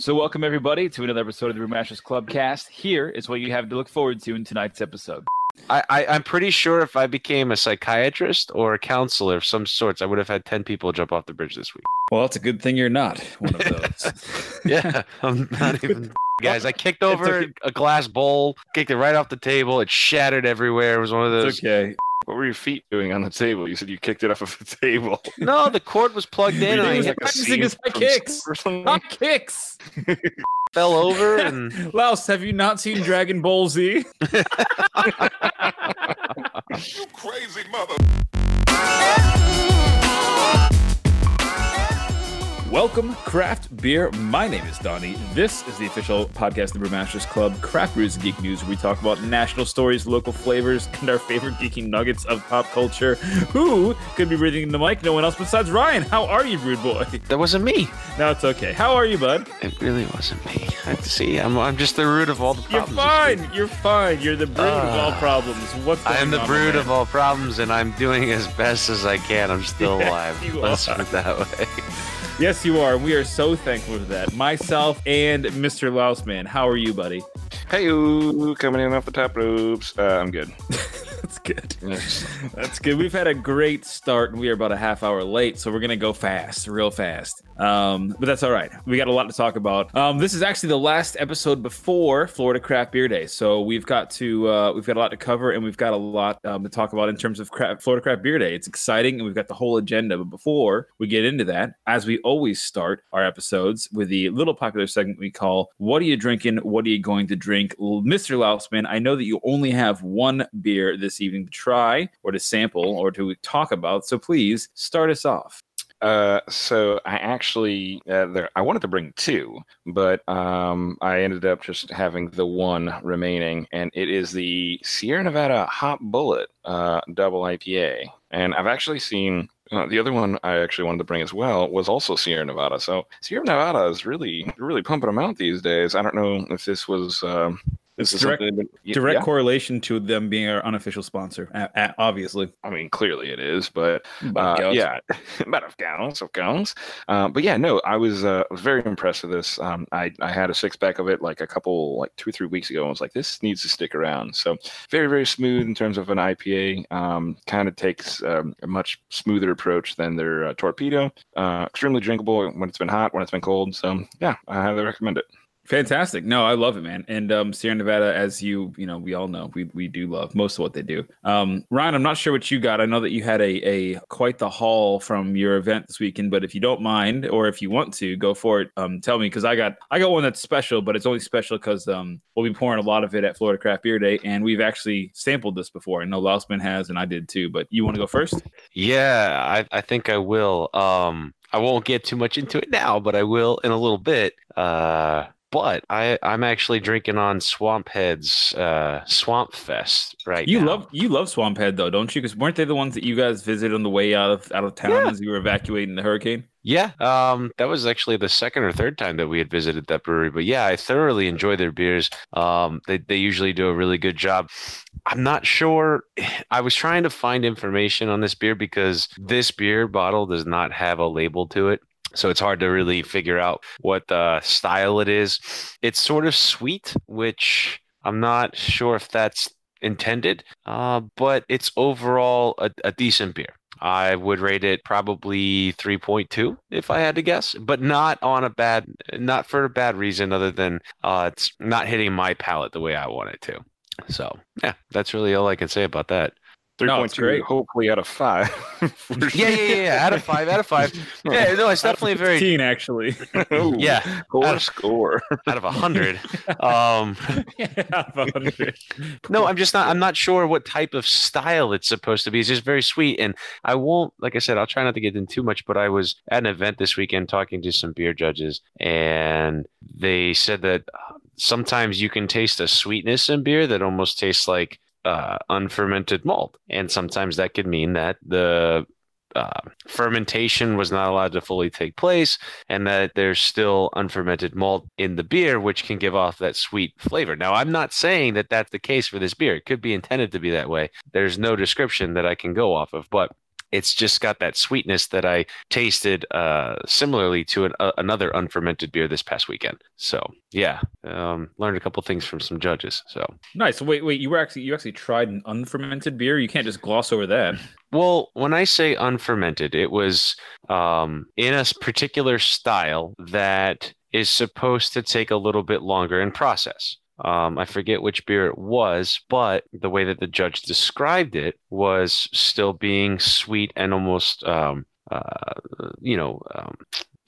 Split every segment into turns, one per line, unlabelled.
So, welcome everybody to another episode of the Brewmasters Clubcast. Here is what you have to look forward to in tonight's episode.
I, I, I'm pretty sure if I became a psychiatrist or a counselor of some sorts, I would have had 10 people jump off the bridge this week.
Well, it's a good thing you're not one of those.
yeah, I'm not even. Guys, I kicked over a glass bowl, kicked it right off the table. It shattered everywhere. It was one of those.
It's okay.
What were your feet doing on the table? You said you kicked it off of the table.
No, the cord was plugged in.
He
and
was
I
like a
practicing his high kicks.
or?
High kicks.
fell over and
Laos, have you not seen Dragon Ball Z?
You crazy mother.
Welcome, craft beer. My name is Donnie. This is the official podcast of the Brewmasters Club, Craft Brews and Geek News, where we talk about national stories, local flavors, and our favorite geeky nuggets of pop culture. Who could be breathing in the mic? No one else besides Ryan. How are you, Brewed Boy?
that wasn't me.
No, it's okay. How are you, bud?
It really wasn't me. I see. I'm, I'm just the root of all the problems. You're
fine. You're fine. You're the brood of all
Ah.
problems. What's
I am the brood of all problems, and I'm doing as best as I can. I'm still
Yes,
alive.
you
Let's put it that way.
Yes, you are. We are so thankful for that. Myself and Mr. Lousman. How are you, buddy?
Hey, ooh, coming in off the top ropes. Uh, I'm good.
That's good. That's good. We've had a great start, and we are about a half hour late, so we're gonna go fast, real fast. Um, but that's all right. We got a lot to talk about. Um, this is actually the last episode before Florida Craft Beer Day, so we've got to uh, we've got a lot to cover, and we've got a lot um, to talk about in terms of craft, Florida Craft Beer Day. It's exciting, and we've got the whole agenda. But before we get into that, as we always start our episodes with the little popular segment we call "What are you drinking? What are you going to drink?" Mr. Lausman, I know that you only have one beer this evening to try, or to sample, or to talk about. So please start us off.
Uh, so I actually, uh, there, I wanted to bring two, but um, I ended up just having the one remaining, and it is the Sierra Nevada Hop Bullet uh, Double IPA. And I've actually seen uh, the other one I actually wanted to bring as well was also Sierra Nevada. So Sierra Nevada is really, really pumping them out these days. I don't know if this was. Um, this is
direct- Direct
yeah.
correlation to them being our unofficial sponsor, obviously.
I mean, clearly it is, but uh, yeah, but of course, of course. Uh, but yeah, no, I was uh, was very impressed with this. Um, I I had a six pack of it like a couple like two or three weeks ago. and was like, this needs to stick around. So very very smooth in terms of an IPA. Um, kind of takes um, a much smoother approach than their uh, torpedo. Uh, extremely drinkable when it's been hot, when it's been cold. So yeah, I highly recommend it.
Fantastic. No, I love it, man. And um, Sierra Nevada, as you you know, we all know, we, we do love most of what they do. Um, Ryan, I'm not sure what you got. I know that you had a a quite the haul from your event this weekend, but if you don't mind, or if you want to, go for it. Um, tell me because I got I got one that's special, but it's only special because um we'll be pouring a lot of it at Florida Craft Beer Day, and we've actually sampled this before. I know Lausman has, and I did too. But you want to go first?
Yeah, I, I think I will. Um, I won't get too much into it now, but I will in a little bit. Uh, but I, I'm actually drinking on Swamp Head's uh, Swamp Fest right
You
now.
love you love Swamp Head though, don't you? Because weren't they the ones that you guys visited on the way out of out of town
Yeah.
as you were evacuating the hurricane?
Yeah, um, that was actually the second or third time that we had visited that brewery. But yeah, I thoroughly enjoy their beers. Um, they they usually do a really good job. I'm not sure. I was trying to find information on this beer because this beer bottle does not have a label to it. So it's hard to really figure out what uh, style it is. It's sort of sweet, which I'm not sure if that's intended, uh, but it's overall a, a decent beer. I would rate it probably 3.2 if I had to guess, but not on a bad, not for a bad reason other than uh, it's not hitting my palate the way I want it to. So yeah, that's really all I can say about that.
Three
No,
point
it's
two,
great.
hopefully out of five. For
Yeah, yeah, yeah, yeah. Out of five, out of five. Yeah, no, it's definitely a very
Fifteen actually.
Ooh,
yeah,
Score,
Out of-
score.
out of a hundred. Um,
yeah, out of 100.
no, I'm just not. I'm not sure what type of style it's supposed to be. It's just very sweet, and I won't. Like I said, I'll try not to get in too much. But I was at an event this weekend talking to some beer judges, and they said that uh, sometimes you can taste a sweetness in beer that almost tastes like uh, unfermented malt, and sometimes that could mean that the uh, fermentation was not allowed to fully take place, and that there's still unfermented malt in the beer, which can give off that sweet flavor. Now, I'm not saying that that's the case for this beer. It could be intended to be that way. There's no description that I can go off of, but it's just got that sweetness that I tasted uh, similarly to an, uh, another unfermented beer this past weekend. So yeah, um, learned a couple things from some judges. So
Nice. Wait, wait. You were actually you actually tried an unfermented beer. You can't just gloss over that.
Well, when I say unfermented, it was um, in a particular style that is supposed to take a little bit longer in process. Um, I forget which beer it was, but the way that the judge described it was still being sweet and almost, um, uh, you know, um,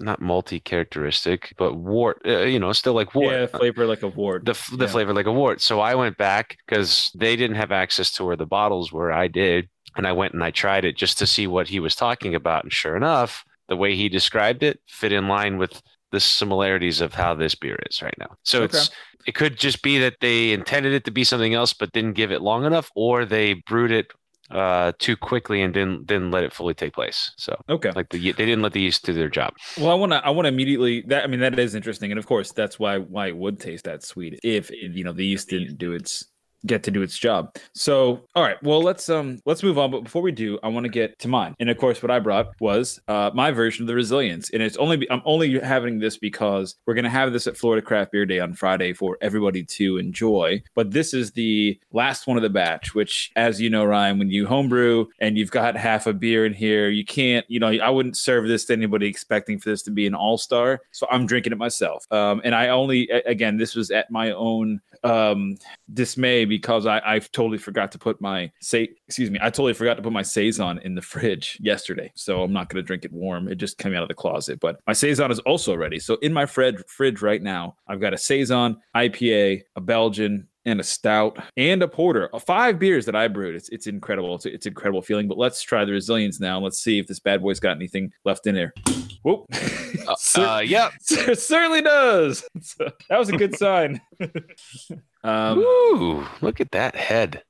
not malty-characteristic, but wort. Uh, you know, still like wort.
Yeah, flavor like a wart.
the the
Yeah.
flavor like a wart. So I went back because they didn't have access to where the bottles were. I did, and I went and I tried it just to see what he was talking about. And sure enough, the way he described it fit in line with the similarities of how this beer is right now. So
Okay.
it's it could just be that they intended it to be something else, but didn't give it long enough, or they brewed it uh too quickly and didn't didn't let it fully take place. So
Okay.
like the they didn't let the yeast do their job.
Well, I want to. I want to immediately. That I mean, that is interesting, and of course, that's why why it would taste that sweet if you know the yeast didn't do its get to do its job. So, all right. Well, let's um let's move on. But before we do, I want to get to mine. And of course, what I brought was uh my version of the resilience, and it's only I'm only having this because we're gonna have this at Florida Craft Beer Day on Friday for everybody to enjoy. But this is the last one of the batch, which, as you know, Ryan, when you homebrew and you've got half a beer in here, you can't. You know, I wouldn't serve this to anybody expecting for this to be an all star. So I'm drinking it myself. Um, and I only again, this was at my own um dismay because I, I totally forgot to put my say excuse me I totally forgot to put my saison in the fridge yesterday. So I'm not going to drink it warm. It just came out of the closet but my saison is also ready. So in my fridge fridge right now I've got a saison IPA a Belgian and a stout and a porter Uh, five beers that I brewed it's it's incredible it's, it's incredible feeling but let's try the resilience now let's see if this bad boy's got anything left in there Whoop.
Uh, yeah.
Cer- certainly does. That was a good sign. um,
Ooh, look at that head.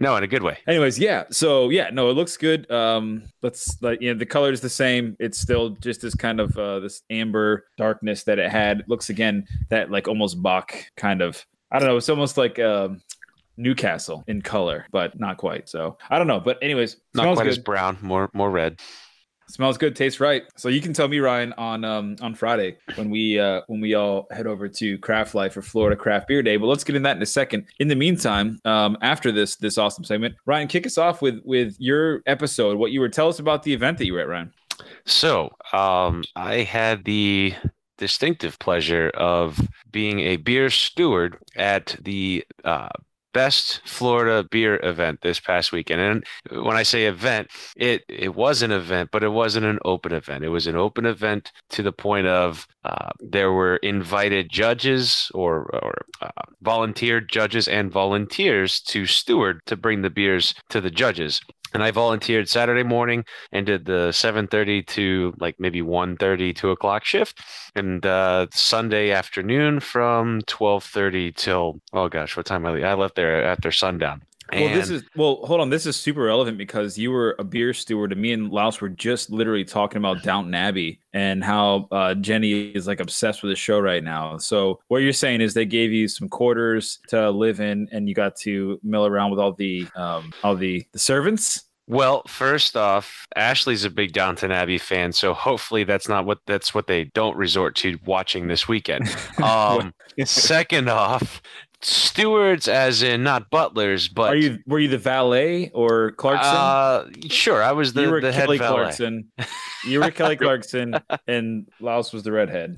No, in a good way.
anyways, yeah. So yeah, no, it looks good. Um, let's like you know the color is the same. It's still just this kind of uh, this amber darkness that it had. It looks again that like almost bock kind of. I don't know. It's almost like um, Newcastle in color, but not quite. So I don't know. But anyways,
Not quite
good.
as brown, more more red.
Smells good, tastes right. So you can tell me, Ryan, on um on Friday when we uh when we all head over to Craft Life for Florida Craft Beer Day. But let's get in that in a second. In the meantime, um after this this awesome segment, Ryan, kick us off with with your episode. What you were tell us about the event that you were at, Ryan.
So, um, I had the distinctive pleasure of being a beer steward at the uh, best Florida beer event this past weekend. And when I say event, it it was an event, but it wasn't an open event. It was an open event to the point of uh, there were invited judges or or uh, volunteered judges and volunteers to steward to bring the beers to the judges. And I volunteered Saturday morning and did the 7:30 to like maybe 1:30, 2 o'clock shift, and uh, Sunday afternoon from 12:30 till oh gosh, what time I? I left there after sundown.
Well, this is well, hold on. This is super relevant because you were a beer steward, and me and Laos were just literally talking about Downton Abbey and how uh, Jenny is like obsessed with the show right now. So what you're saying is they gave you some quarters to live in, and you got to mill around with all the um, all the the servants.
Well, first off, Ashley's a big Downton Abbey fan, so hopefully that's not what that's what they don't resort to watching this weekend. Um, second off, stewards, as in not butlers, but
Are you were you the valet or Clarkson?
Uh, sure, I was the,
you were
the head
Kelly
valet.
Clarkson. You were Kelly Clarkson, and Laos was the redhead.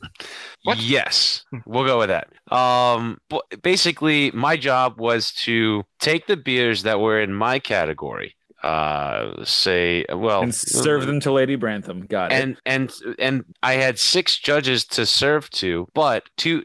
What?
Yes, we'll go with that. Um, but basically, my job was to take the beers that were in my category. Uh, say, well,
and serve them to Lady Grantham. Got it.
and and and I had six judges to serve to, but two,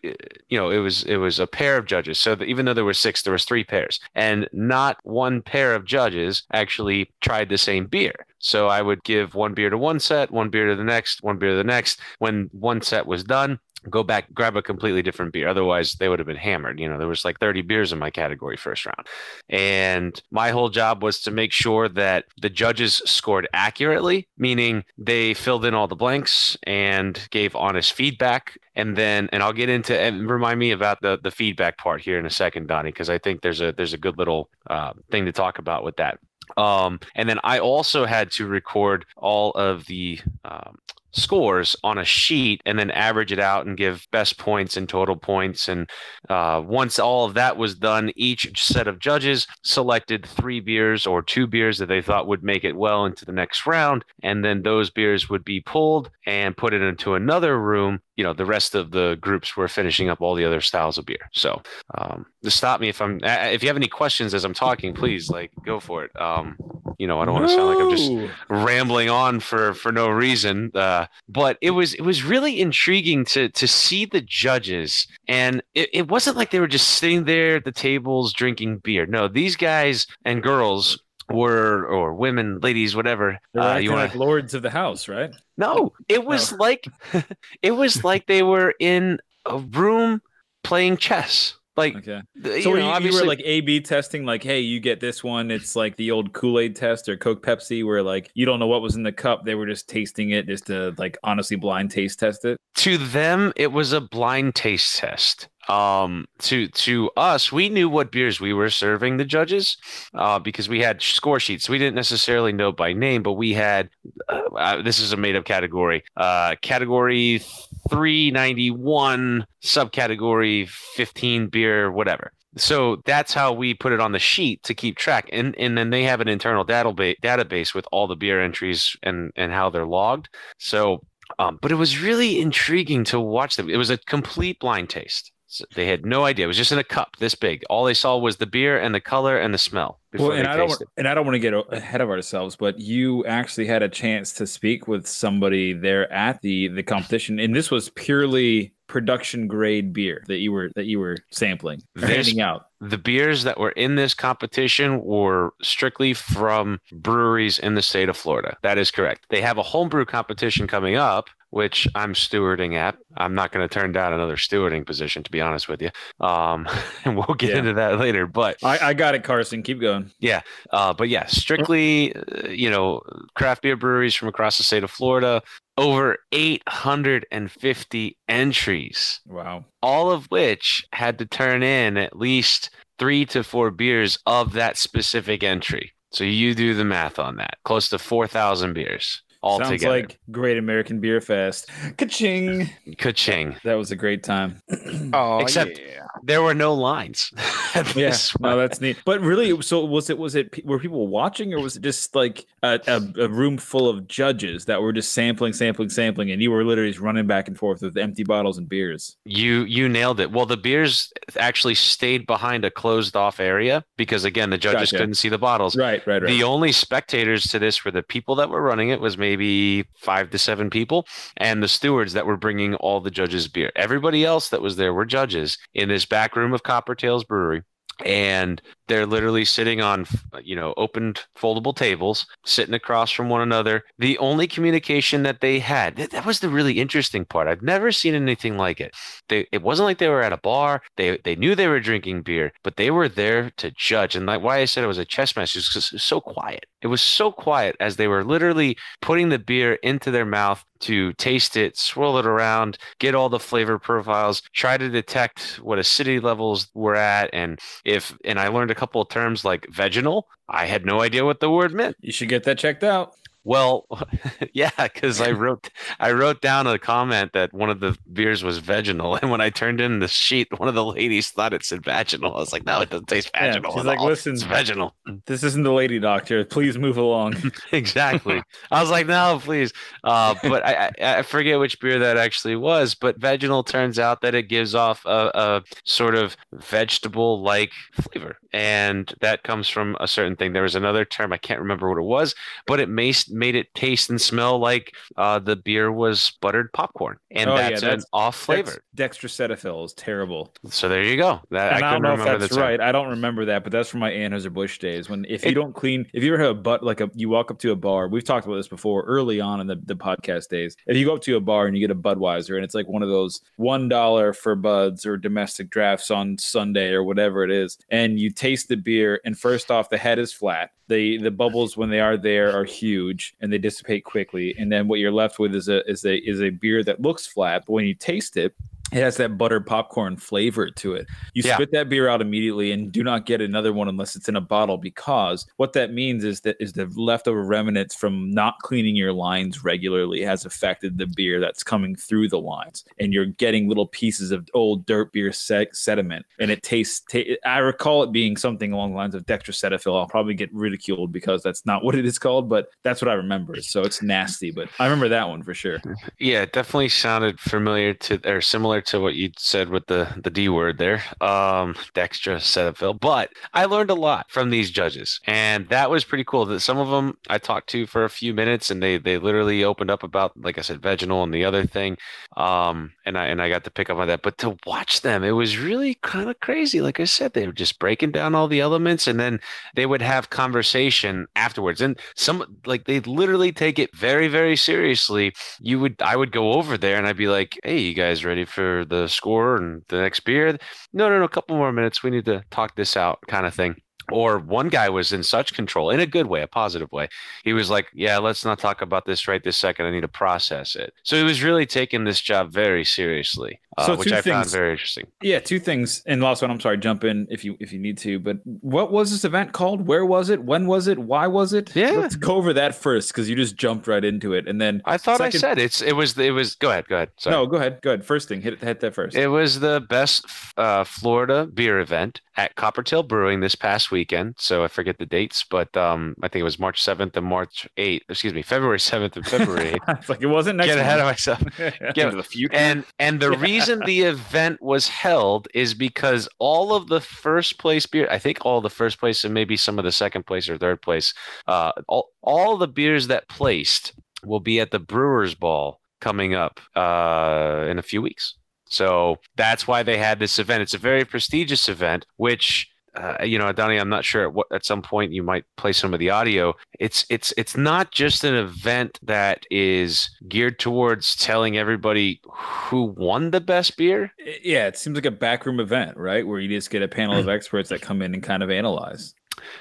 you know, it was it was a pair of judges. So that even though there were six, there was three pairs, and not one pair of judges actually tried the same beer. So I would give one beer to one set, one beer to the next, one beer to the next. When one set was done, go back grab a completely different beer otherwise they would have been hammered you know there was like 30 beers in my category first round. And my whole job was to make sure that the judges scored accurately meaning they filled in all the blanks and gave honest feedback. And then and I'll get into and remind me about the the feedback part here in a second Donnie because I think there's a there's a good little uh, thing to talk about with that. Um, and then I also had to record all of the um, scores on a sheet and then average it out and give best points and total points. And uh, once all of that was done, each set of judges selected three beers or two beers that they thought would make it well into the next round. And then those beers would be pulled and put it into another room. You know, the rest of the groups were finishing up all the other styles of beer. So, um, stop me if I'm, if you have any questions as I'm talking, please like go for it. Um, you know, I don't want to sound like I'm just rambling on for for no reason. Uh, but it was it was really intriguing to to see the judges, and it, it wasn't like they were just sitting there at the tables drinking beer. No, these guys and girls were or women, ladies, whatever.
They're
Uh, you want
like lords of the house, right?
no, it was like it was like they were in a room playing chess. Like
Okay.
th-
So
you
you,
know,
you
obviously
were like A/B testing, like, hey, you get this one. It's like the old Kool Aid test or Coke Pepsi, where like you don't know what was in the cup. They were just tasting it, just to like honestly blind taste test it.
to them it was a blind taste test um to to us we knew what beers we were serving the judges uh because we had score sheets we didn't necessarily know by name but we had uh, uh, this is a made up category uh category 391 subcategory 15 beer whatever so that's how we put it on the sheet to keep track and and then they have an internal database database with all the beer entries and and how they're logged so um, but it was really intriguing to watch them. It was a complete blind taste. So they had no idea. It was just in a cup this big. All they saw was the beer and the color and the smell before
Well, and
they
I don't
tasted.
and I don't want to get ahead of ourselves, but you actually had a chance to speak with somebody there at the the competition, and this was purely production grade beer that you were that you were sampling
This-
out.
The beers that were in this competition were strictly from breweries in the state of Florida. That is correct. They have a homebrew competition coming up, which I'm stewarding at. I'm not going to turn down another stewarding position, to be honest with you. Um, and we'll get
Yeah.
into that later. But
I, I got it, Carson. Keep going. Yeah.
Uh, but yeah, strictly, uh, you know, craft beer breweries from across the state of Florida, over 850 entries,
Wow.
all of which had to turn in at least three to four beers of that specific entry. So you do the math on that. Close to 4,000 beers
Sounds
altogether.
like Great American Beer Fest. Ka-ching.
Ka-ching.
That was a great time.
Oh,
Except-
yeah.
There were no lines. at
Yeah,
this
no, that's neat. But really, so was it? Was it? Were people watching, or was it just like a, a, a room full of judges that were just sampling, sampling, sampling, and you were literally just running back and forth with empty bottles and beers?
You you nailed it. Well, the beers actually stayed behind a closed off area because again, the judges
Gotcha.
couldn't see the bottles.
Right, right, right.
The only spectators to this were the people that were running it was maybe 5 to 7 people and the stewards that were bringing all the judges beer. Everybody else that was there were judges in this back room of Coppertails Brewery. And they're literally sitting on you know opened foldable tables sitting across from one another. The only communication that they had that, was the really interesting part. I've never seen anything like it. They it wasn't like they were at a bar. They they knew they were drinking beer but they were there to judge. And like why i said it was a chess match is because it was so quiet. It was so quiet as they were literally putting the beer into their mouth to taste it swirl it around get all the flavor profiles try to detect what acidity levels were at. And if and i learned a couple of terms like vaginal i had no idea what the word meant
you should get that checked out.
Well, yeah, because I wrote I wrote down a comment that one of the beers was vegetal, and when I turned in the sheet, one of the ladies thought it said vaginal. I was like, no, it doesn't taste
Yeah,
vaginal.
she's
at
like,
all.
"Listen."
it's vaginal.
This isn't the lady doctor. Please move along.
exactly. I was like, no, please. Uh, but I, I I forget which beer that actually was. But vegetal turns out that it gives off a, a sort of vegetable like flavor, and that comes from a certain thing. There was another term I can't remember what it was, but it made made it taste and smell like uh, the beer was buttered popcorn, and
Oh, yeah,
that's an off flavor.
Dex- Dextracetafil is terrible.
So there you go. That
I,
I
don't know if that's right. I don't remember that, but that's from my Anheuser Busch days. When if you
It-
don't clean, if you ever have a butt like a, you walk up to a bar. We've talked about this before early on in the, the podcast days. If you go up to a bar and you get a Budweiser and it's like one of those one dollar for buds or domestic drafts on Sunday or whatever it is, and you taste the beer, and first off, the head is flat. The the bubbles when they are there are huge and they dissipate quickly, and then what you're left with is a is a is a beer that looks flat, but when you taste it, it has that buttered popcorn flavor to it. You
Yeah.
spit that beer out immediately and do not get another one unless it's in a bottle because what that means is that is the leftover remnants from not cleaning your lines regularly has affected the beer that's coming through the lines and you're getting little pieces of old dirt beer se- sediment and it tastes ta- I recall it being something along the lines of dextrocetaphil. I'll probably get ridiculed because that's not what it is called, but that's what I remember. So it's nasty, but I remember that one for sure.
Yeah, it definitely sounded familiar to or similar to what you said with the the D word there, um, Dextra Cetaphil. But I learned a lot from these judges, and that was pretty cool. That some of them I talked to for a few minutes, and they they literally opened up about, like I said, vaginal and the other thing, um, and I and I got to pick up on that. But to watch them, it was really kind of crazy. Like I said, they were just breaking down all the elements, and then they would have conversation afterwards, and some like they literally take it very very seriously you would I would go over there and I'd be like, "Hey, you guys ready for the score and the next beer?" No, no, no, a couple more minutes. We need to talk this out, kind of thing. Or one guy was in such control, in a good way, a positive way. He was like, "Yeah, let's not talk about this right this second. I need to process it." So he was really taking this job very seriously, uh,
So
which I found very interesting.
Yeah, two things. And last one, I'm sorry, jump in if you if you need to. But what was this event called? Where was it? When was it? Why was it?
Yeah.
Let's go over that first because you just jumped right into it. And then
I thought
Second-
I said it's it was it was. Go ahead, go ahead. Sorry.
no, go ahead. Go ahead. First thing, hit hit that first.
It was the best uh, Florida beer event at Coppertail Brewing this past weekend. So I forget the dates, but um, I think it was March 7th and March 8th. Excuse me, February 7th and February 8th.
it's like it wasn't next
Get ahead of myself.
Yeah.
Yeah,
Into the future.
and and the reason the event was held is because all of the first place beer, I think all the first place and maybe some of the second place or third place, uh, all all the beers that placed will be at the Brewers Ball coming up uh, in a few weeks. So that's why they had this event. It's a very prestigious event, which. Uh, you know, Donnie, I'm not sure at what at some point you might play some of the audio. It's it's it's not just an event that is geared towards telling everybody who won the best beer.
yeah, it seems like a backroom event, right? Where you just get a panel of experts that come in and kind of analyze.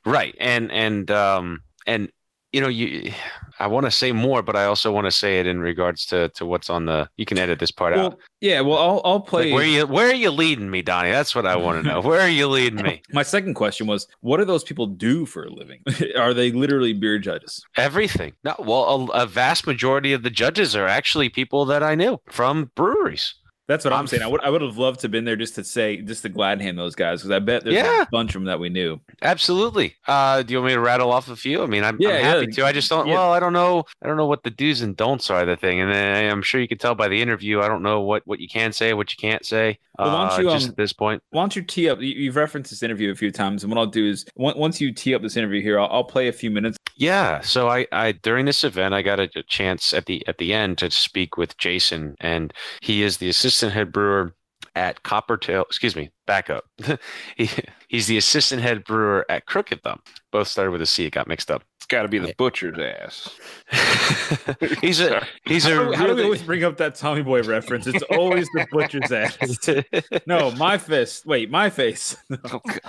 Right. And and um and you know, you I want to say more, but I also want to say it in regards to to what's on the you can edit this part out.
Yeah. Well, I'll I'll play.
Like, where you where are you leading me, Donnie? That's what I want to know. Where are you leading me?
My second question was, what do those people do for a living? Are they literally beer judges?
Everything. No, well, a, a vast majority of the judges are actually people that I knew from breweries.
That's what I'm,
I'm
saying. I would I would have loved to have been there just to say just to glad hand those guys because I bet there's
Yeah.
a bunch of them that we knew.
Absolutely. Uh, do you want me to rattle off a few? I mean, I'm,
Yeah,
I'm happy
yeah.
to. I just don't.
Yeah.
Well, I don't know. I don't know what the do's and don'ts are. The thing, and then I'm sure you can tell by the interview. I don't know what what you can say, what you can't say.
Well, why don't
uh, just
um,
at this point?
Why don't you tee up? you- You've referenced this interview a few times, and what I'll do is once you tee up this interview here, I'll, I'll play a few minutes.
Yeah. So I, I during this event, I got a, a chance at the at the end to speak with Jason, and he is the assistant head brewer at Coppertail. Excuse me, back up. he, he's the assistant head brewer at Crooked Thumb. Both started with a C. It got mixed up.
It's got to be the butcher's ass.
he's a he's
How
a
do, we- how do we always bring up that Tommy Boy reference? It's always the butcher's ass. No, my fist. Wait, my face.
Oh, God.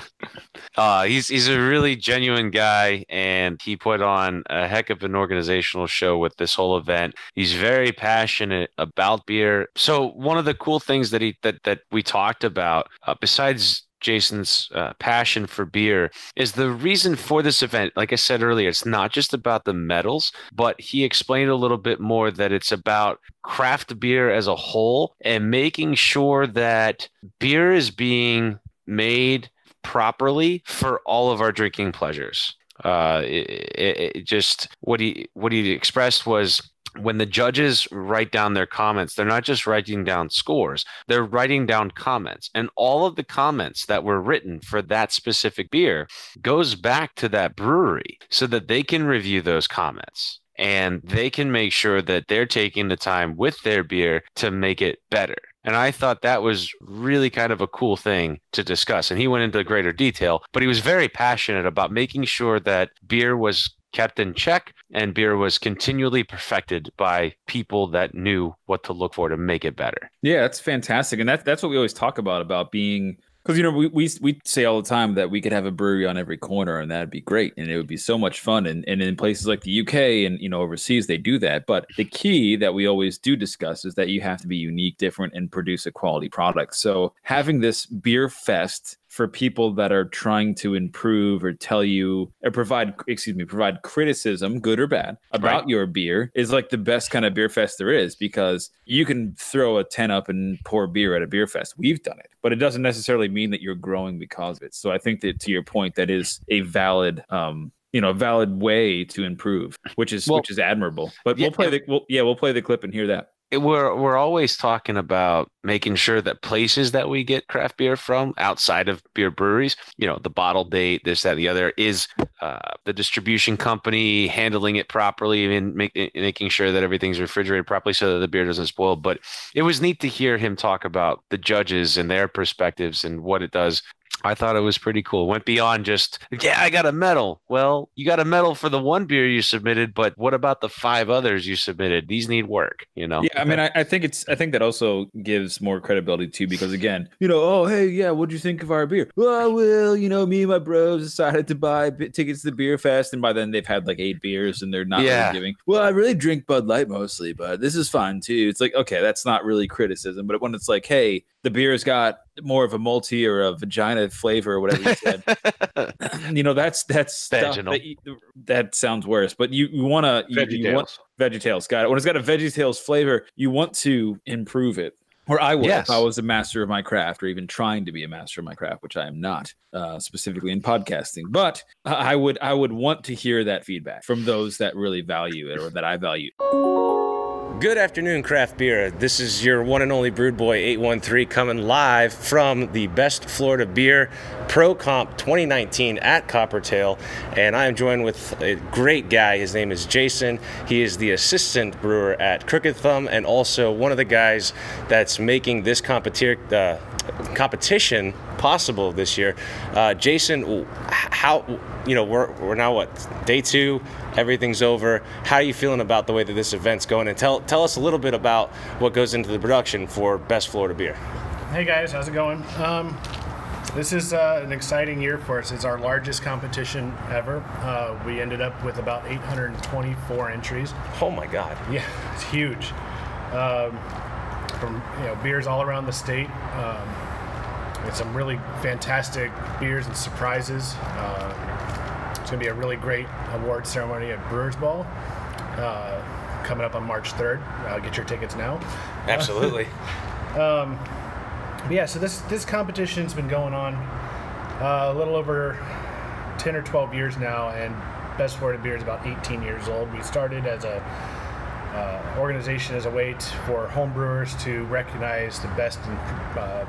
Uh, he's he's a really genuine guy, and he put on a heck of an organizational show with this whole event. He's very passionate about beer. So one of the cool things that he that that we talked about, uh, besides Jason's uh, passion for beer, is the reason for this event. Like I said earlier, it's not just about the medals, but he explained a little bit more that it's about craft beer as a whole and making sure that beer is being made properly for all of our drinking pleasures. Uh, it, it, it just what he what he expressed was when the judges write down their comments, they're not just writing down scores; they're writing down comments, and all of the comments that were written for that specific beer goes back to that brewery so that they can review those comments and they can make sure that they're taking the time with their beer to make it better. And I thought that was really kind of a cool thing to discuss. And he went into greater detail, but he was very passionate about making sure that beer was kept in check and beer was continually perfected by people that knew what to look for to make it better.
Yeah, that's fantastic, and that's that's what we always talk about about being Because you know we, we we say all the time that we could have a brewery on every corner and that'd be great and it would be so much fun and, and in places like the UK and you know overseas they do that. But the key that we always do discuss is that you have to be unique, different, and produce a quality product. So having this beer fest for people that are trying to improve or tell you or provide excuse me provide criticism good or bad about
Right.
your beer is like the best kind of beer fest there is because you can throw a 10 up and pour beer at a beer fest we've done it but it doesn't necessarily mean that you're growing because of it so i think that to your point that is a valid um you know, a valid way to improve, which is
Well,
which is admirable. But
yeah,
we'll play the we'll, yeah, we'll play the clip and hear that.
We're we're always talking about making sure that places that we get craft beer from outside of beer breweries, you know, the bottle date, this, that, the other, is uh, the distribution company handling it properly and make, making sure that everything's refrigerated properly so that the beer doesn't spoil. But it was neat to hear him talk about the judges and their perspectives and what it does. I thought it was pretty cool. Went beyond just, yeah, I got a medal. Well, you got a medal for the one beer you submitted, but what about the five others you submitted? These need work, you know?
Yeah, I mean, I, I think it's I think that also gives more credibility too because again, you know, oh hey, yeah, what'd you think of our beer? Well, well, you know, me and my bros decided to buy b- tickets to the beer fest, and by then they've had like eight beers and they're not
Yeah.
really giving. Well, I really drink Bud Light mostly, but this is fine too. It's like okay, that's not really criticism, but when it's like, hey, the beer's got more of a malty or a vagina flavor or whatever you said, you know, that's that's that, you, that sounds worse. But you you want to you, you want
VeggieTales.
Got it. When it's got a VeggieTales flavor, you want to improve it. Or I would
Yes.
if I was a master of my craft, or even trying to be a master of my craft, which I am not, uh, specifically in podcasting. But I would I would want to hear that feedback from those that really value it or that I value.
Good afternoon, craft beer. This is your one and only Brewed Boy 813 coming live from the Best Florida Beer Pro Comp 2019 at Coppertail. And I am joined with a great guy. His name is Jason. He is the assistant brewer at Crooked Thumb and also one of the guys that's making this competi- uh, competition possible this year. Uh, Jason, how, you know, we're, we're now what, day two? everything's over. How are you feeling about the way that this event's going? And tell tell us a little bit about what goes into the production for Best Florida Beer.
Hey guys, how's it going? Um, this is uh, an exciting year for us. It's our largest competition ever. Uh, we ended up with about 824 entries.
Oh my God!
Yeah, it's huge. Um, from you know beers all around the state. Um, with some really fantastic beers and surprises. Uh, it's going to be a really great award ceremony at Brewers Ball uh, coming up on March 3rd. Uh, get your tickets now.
Absolutely.
But yeah, so this this competition's been going on uh, a little over 10 or 12 years now, and Best Florida Beer is about 18 years old. We started as a uh, organization as a way t- for home brewers to recognize the best in, uh,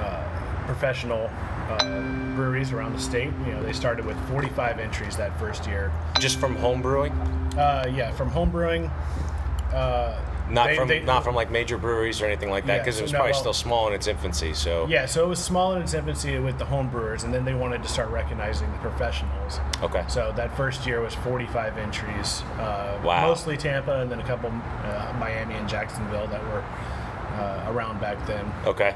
uh, professional uh, breweries around the state. You know, they started with 45 entries that first year.
Just from home brewing,
Uh, yeah, from home brewing. Uh,
not
They-
from
they-
not from like major breweries or anything like that, because
so
it was
no,
probably
well-
still small in its infancy. So
Yeah, so it was small in its infancy with the home brewers, and then they wanted to start recognizing the professionals.
okay.
So that first year was 45 entries. Uh,
Wow.
Mostly Tampa, and then a couple uh, Miami and Jacksonville that were uh, around back then.
Okay.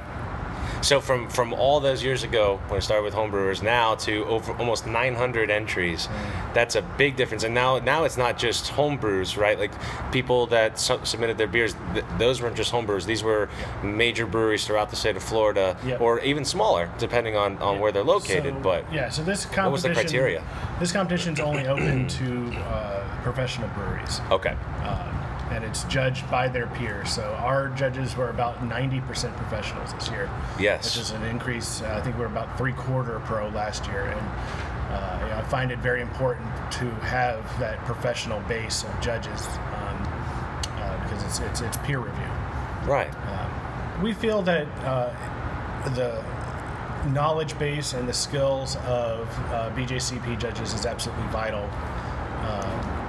So from from all those years ago when it started with homebrewers now to over almost 900 entries, that's a big difference. And now now it's not just homebrews, right? Like people that su- submitted their beers, th- those weren't just homebrewers. These were major breweries throughout the state of Florida,
Yep.
or even smaller, depending on, on where they're located.
So,
but
yeah, so this competition.
what was the criteria?
This competition's only open to uh, professional breweries.
Okay.
um, and it's judged by their peers. So our judges were about 90% professionals this year,
Yes.
which is an increase. Uh, I think we're about three quarter pro last year, and uh, you know, I find it very important to have that professional base of judges um, uh, because it's, it's it's peer review.
Right.
We feel that uh, the knowledge base and the skills of uh, BJCP judges is absolutely vital. Um,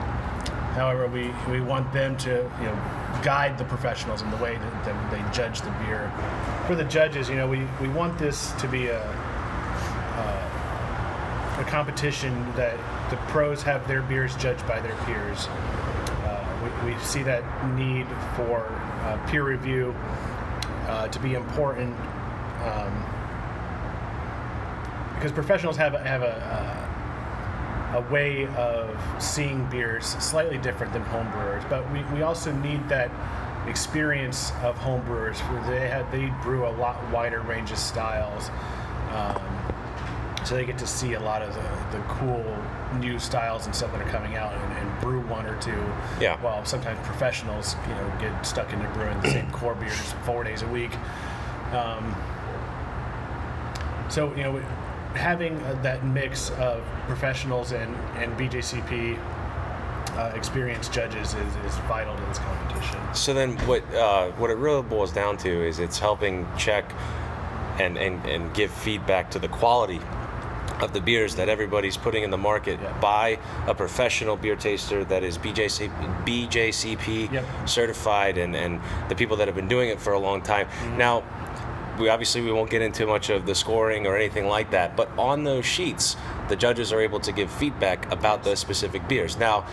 however, we, we want them to you know guide the professionals in the way that, that they judge the beer. For the judges, you know, we, we want this to be a a competition that the pros have their beers judged by their peers. Uh, we, we see that need for uh, peer review uh, to be important. Um, because professionals have a, have a, a way of seeing beers slightly different than home brewers, but we, we also need that experience of home brewers where they had they brew a lot wider range of styles. Um, so they get to see a lot of the, the cool new styles and stuff that are coming out and, and brew one or two.
Yeah.
While sometimes professionals, you know, get stuck into brewing the same core beers four days a week. Um, so you know, having uh, that mix of professionals and and BJCP uh, experienced judges is, is vital to this competition.
So then, what uh, what it really boils down to is it's helping check and, and, and give feedback to the quality of the beers that everybody's putting in the market
Yeah.
by a professional beer taster that is BJC, BJCP
Yep.
certified and, and the people that have been doing it for a long time.
Mm-hmm.
Now, we obviously we won't get into much of the scoring or anything like that, but on those sheets, the judges are able to give feedback about the specific beers. Now,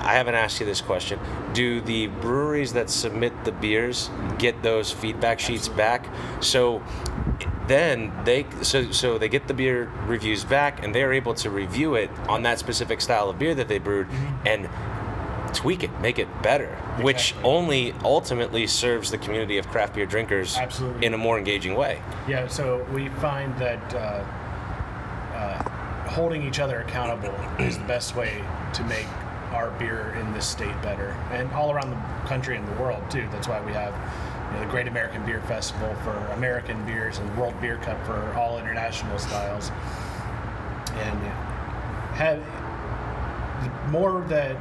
I haven't asked you this question. Do the breweries that submit the beers get those feedback sheets back? So then they so so they get the beer reviews back and they're able to review it on that specific style of beer that they brewed mm-hmm. and tweak it, make it better, which only ultimately serves the community of craft beer drinkers
Absolutely.
in a more engaging way.
Yeah, so we find that uh, uh, holding each other accountable is the best way to make our beer in this state better, and all around the country and the world too. That's why we have you know, the Great American Beer Festival for American beers and World Beer Cup for all international styles. And have the more that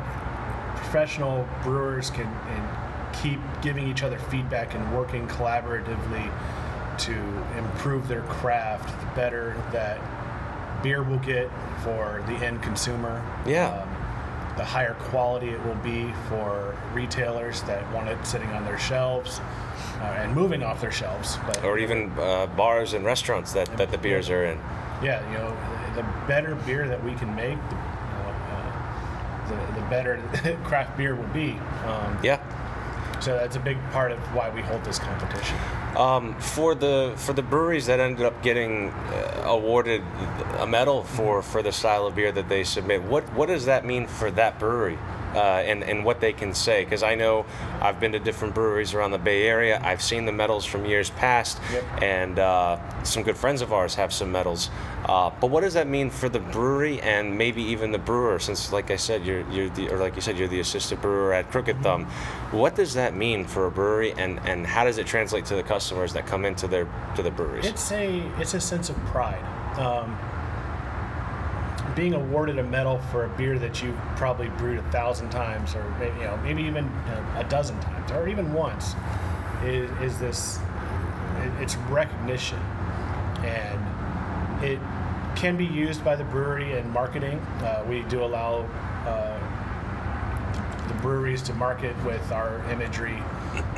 professional brewers can and keep giving each other feedback and working collaboratively to improve their craft, the better that beer will get for the end consumer.
Yeah.
Um, the higher quality it will be for retailers that want it sitting on their shelves uh, and moving off their shelves. But
Or even uh, bars and restaurants that, that the beers are in.
yeah, you know, the better beer that we can make, the, the, the better craft beer will be. Um,
Yeah.
So that's a big part of why we hold this competition.
Um, for the for the breweries that ended up getting uh, awarded a medal for, for the style of beer that they submit, what what does that mean for that brewery? Uh, and, and what they can say because I know I've been to different breweries around the Bay Area. I've seen the medals from years past,
Yep.
and uh, some good friends of ours have some medals. Uh, but what does that mean for the brewery and maybe even the brewer? Since, like I said, you're you're the or like you said, you're the assistant brewer at Crooked Thumb. What does that mean for a brewery, and, and how does it translate to the customers that come into their to the breweries?
It's a it's a sense of pride. Um, being awarded a medal for a beer that you've probably brewed a thousand times, or maybe, you know maybe even a, dozen times, or even once, is, is this it's recognition, and it can be used by the brewery in marketing. Uh, we do allow uh, the breweries to market with our imagery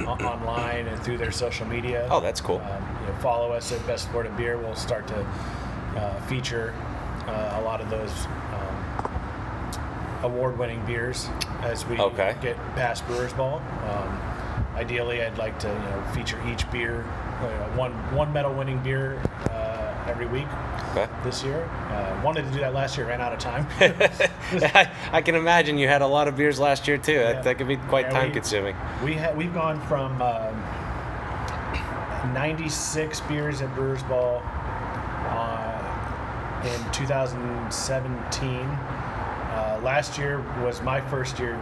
online and through their social media.
Oh, that's cool.
Um, you know, follow us at Best Florida Beer. We'll start to uh, feature uh, a lot of those um, award-winning beers as we
Okay.
get past Brewers Ball. Um, ideally, I'd like to you know feature each beer, uh, one one medal-winning beer uh, every week.
Okay.
This year, uh, wanted to do that last year, ran out of time.
I, I can imagine you had a lot of beers last year too.
Yeah.
That, that could be quite
Yeah,
time-consuming.
We ha- we've gone from um, 96 beers at Brewers Ball in 2017. Uh, last year was my first year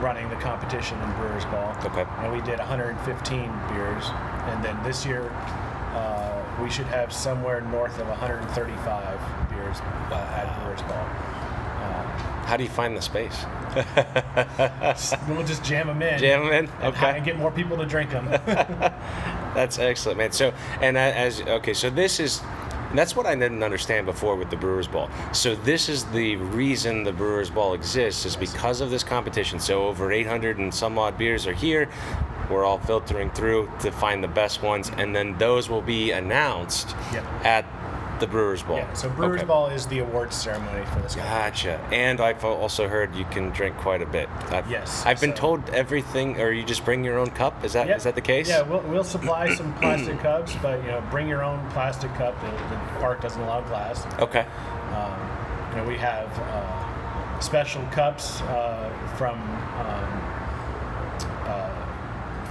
running the competition in Brewers Ball.
Okay.
And we did 115 beers. And then this year, uh, we should have somewhere north of 135 beers uh, at Brewers Ball.
How do you find the space?
We'll just jam them in.
Jam them in?
and
Okay.
And get more people to drink them.
That's excellent, man. So, and as okay, so this is that's what I didn't understand before with the Brewers Ball. So this is the reason the Brewers Ball exists is because of this competition. So over 800 and some odd beers are here. We're all filtering through to find the best ones, and then those will be announced
Yep.
at The Brewers Ball.
Yeah, so Brewers
Okay.
Ball is the awards ceremony for this.
Gotcha. And I've also heard you can drink quite a bit. I've,
Yes,
I've been told everything, or you just bring your own cup. Is that is
Yep.
that the case?
Yeah, we'll, we'll supply some plastic cups, but you know, bring your own plastic cup. The, the park doesn't allow glass.
Okay.
Um, you know, we have uh, special cups uh, from um,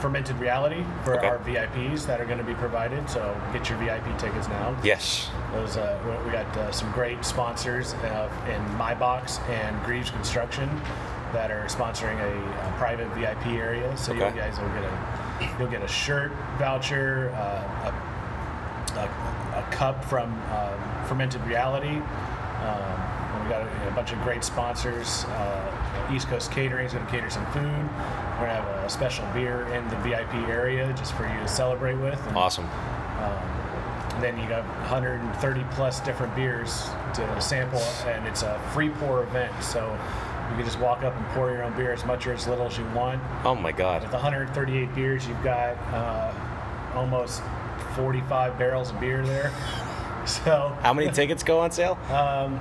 Fermented Reality for
Okay.
our VIPs that are going to be provided. So get your VIP tickets now.
Yes.
Those uh, we- got uh, some great sponsors uh, in MyBox and Greaves Construction that are sponsoring a, a private VIP area. So you guys will get a you'll get a shirt voucher, uh, a, a, a cup from um, Fermented Reality. Um, we got a, bunch of great sponsors. Uh, East Coast Catering is going to cater some food. We're going to have a special beer in the VIP area just for you to celebrate with. And,
Awesome.
and then you got 130 plus different beers to sample, and it's a free pour event. So you can just walk up and pour your own beer as much or as little as you want.
Oh my God.
With 138 beers, you've got uh, almost 45 barrels of beer there. So
How many tickets go on sale?
um,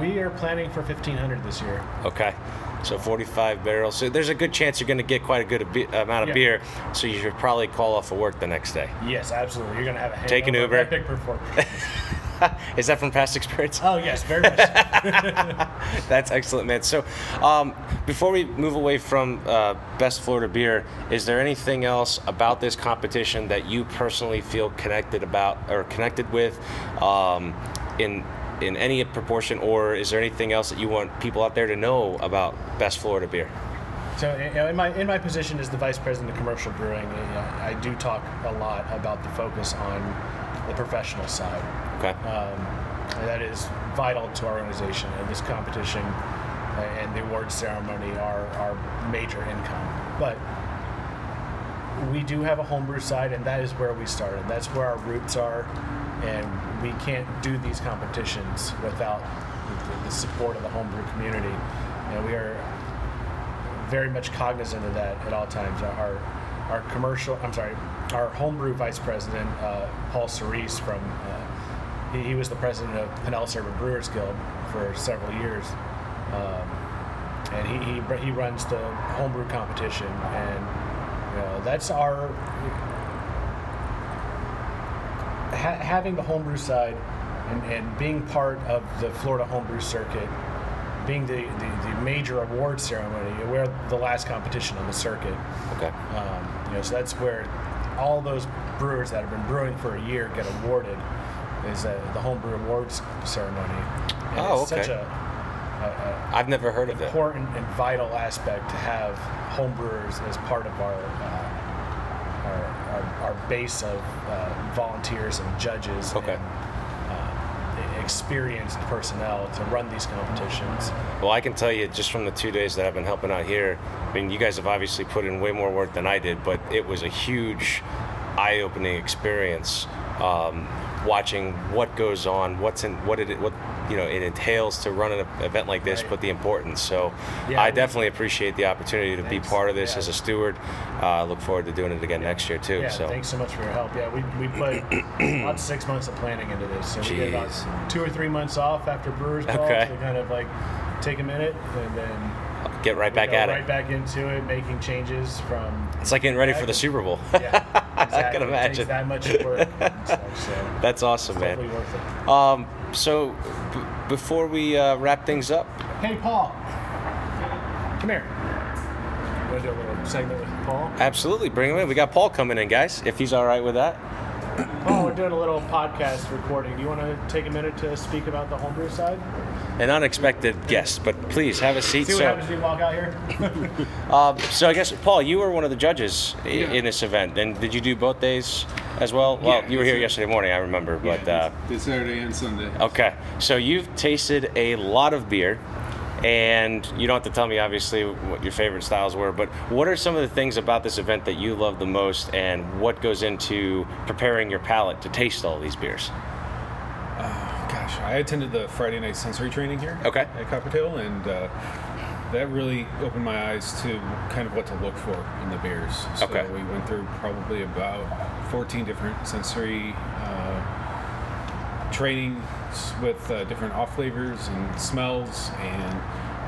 we are planning for 1,500 this year.
Okay. So 45 barrels. So there's a good chance you're going to get quite a good amount of
Yeah.
beer. So you should probably call off of work the next day.
Yes, absolutely. You're going to have a
Take an Uber.
epic performance.
Is that from past experience?
oh yes, very much.
That's excellent, man. So, um, before we move away from uh, Best Florida Beer, is there anything else about this competition that you personally feel connected about or connected with, um, in in any proportion, or is there anything else that you want people out there to know about Best Florida Beer?
So you know, in my in my position as the vice president of commercial brewing, you know, I do talk a lot about the focus on the professional side.
Okay.
Um, that is vital to our organization. And this competition uh, and the awards ceremony are our major income. But we do have a homebrew side, and that is where we started. That's where our roots are, and we can't do these competitions without the, support of the homebrew community. And we are very much cognizant of that at all times. Our our commercial, I'm sorry, our homebrew vice president, uh, Paul Cerise from, uh, he, he was the president of Pinellas Urban Brewers Guild for several years. Um, and he, he, he runs the homebrew competition and you know, that's our ha- having the homebrew side and, and being part of the Florida homebrew circuit being the, the, the major award ceremony we're the last competition on the circuit
Okay.
um, you know, so that's where all those brewers that have been brewing for a year get awarded is the homebrew awards ceremony and
Oh,
it's
okay.
such a, a, a
I've never heard of it.
important and vital aspect to have homebrewers as part of our uh, our, base of uh, volunteers and judges
Okay.
and uh, experienced personnel to run these competitions.
Well, I can tell you just from the two days that I've been helping out here. I mean, you guys have obviously put in way more work than I did, but it was a huge, eye-opening experience. Um, watching what goes on, what's in, what did it, what you know, it entails to run an event like this,
Right.
but the importance. So,
Yeah,
I definitely appreciate the opportunity to be part of this
Yeah.
as a steward. Uh, I look forward to doing it again next year too.
Yeah,
so,
thanks so much for your help. Yeah, we, we put about six months of planning into this. So we did about two or three months off after Brewers Ball
Okay.
to kind of like take a minute and then
get right back at
right
it.
Right back into it, making changes from
It's like getting ready for the Super Bowl.
yeah, exactly.
I can imagine.
that much work. stuff, so
That's awesome, man.
totally worth it.
Um, so, b- before we uh, wrap things up,
Hey, Paul, come here. Want to do a little segment with Paul?
absolutely bring him in. We got Paul coming in, guys. If he's all right with that.
Paul, we're doing a little podcast recording. Do you want to take a minute to speak about the homebrew side?
An unexpected guest, but please have a seat.
See what
So,
happens when you walk out here.
um, so I guess Paul, you were one of the judges i-
Yeah.
in this event, and did you do both days as well? Well,
Yeah,
you were here yesterday morning, I remember, but uh,
This Saturday and Sunday.
okay. So you've tasted a lot of beer, and you don't have to tell me obviously what your favorite styles were, but what are some of the things about this event that you love the most, and what goes into preparing your palate to taste all these beers?
Gosh, I attended the Friday night sensory training here
Okay.
at Coppertail, and uh, that really opened my eyes to kind of what to look for in the beers. So
Okay.
we went through probably about 14 different sensory uh, trainings with uh, different off flavors and smells and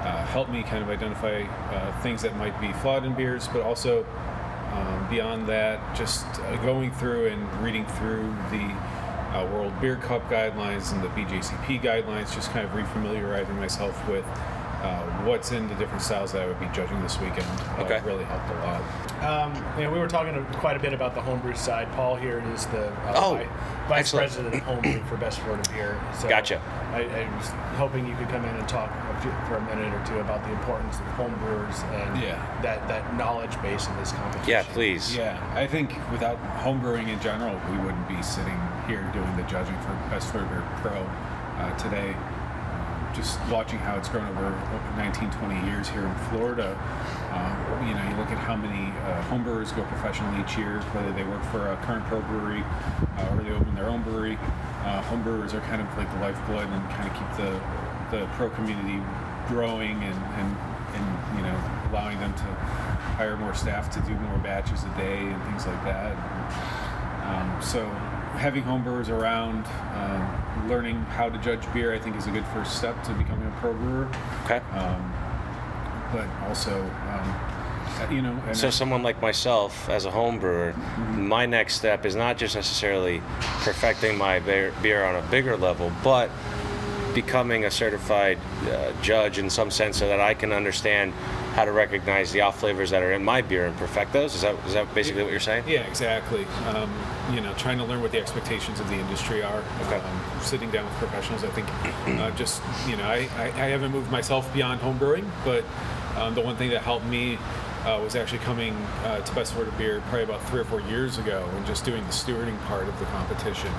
uh, help me kind of identify uh, things that might be flawed in beers, but also um, beyond that, just uh, going through and reading through the uh, World Beer Cup guidelines and the BJCP guidelines, just kind of refamiliarizing myself with uh, what's in the different styles that I would be judging this weekend. Uh,
Okay.
really helped a lot.
Um, you know, we were talking quite a bit about the homebrew side. Paul here is the uh,
Oh,
vice
excellent.
president of homebrew for Best Florida Beer. So
Gotcha.
I, I was hoping you could come in and talk a few, for a minute or two about the importance of homebrewers and
Yeah.
that, that knowledge base in this competition.
Yeah, please.
Yeah, I think without homebrewing in general, we wouldn't be sitting here doing the judging for Best Beer Pro uh, today. Just watching how it's grown over 19, 20 years here in Florida. Um, you know, you look at how many uh, homebrewers go professional each year, whether they work for a current pro brewery uh, or they open their own brewery. Uh, homebrewers are kind of like the lifeblood and kind of keep the, the pro community growing and, and, and, you know, allowing them to hire more staff to do more batches a day and things like that. Um, so having homebrewers around, um, learning how to judge beer, I think is a good first step to becoming a pro brewer.
Okay.
Um, but also, um, you know, and
So someone like myself, as a home brewer, my next step is not just necessarily perfecting my beer, beer on a bigger level, but becoming a certified uh, judge in some sense, so that I can understand how to recognize the off flavors that are in my beer and perfect those. Is that is that basically what you're saying?
Yeah, exactly. Um, you know, trying to learn what the expectations of the industry are.
Okay.
Um, sitting down with professionals, I think, uh, just you know, I, I, I haven't moved myself beyond home brewing, but um, the one thing that helped me uh, was actually coming uh, to Best of Beer probably about three or four years ago and just doing the stewarding part of the competition.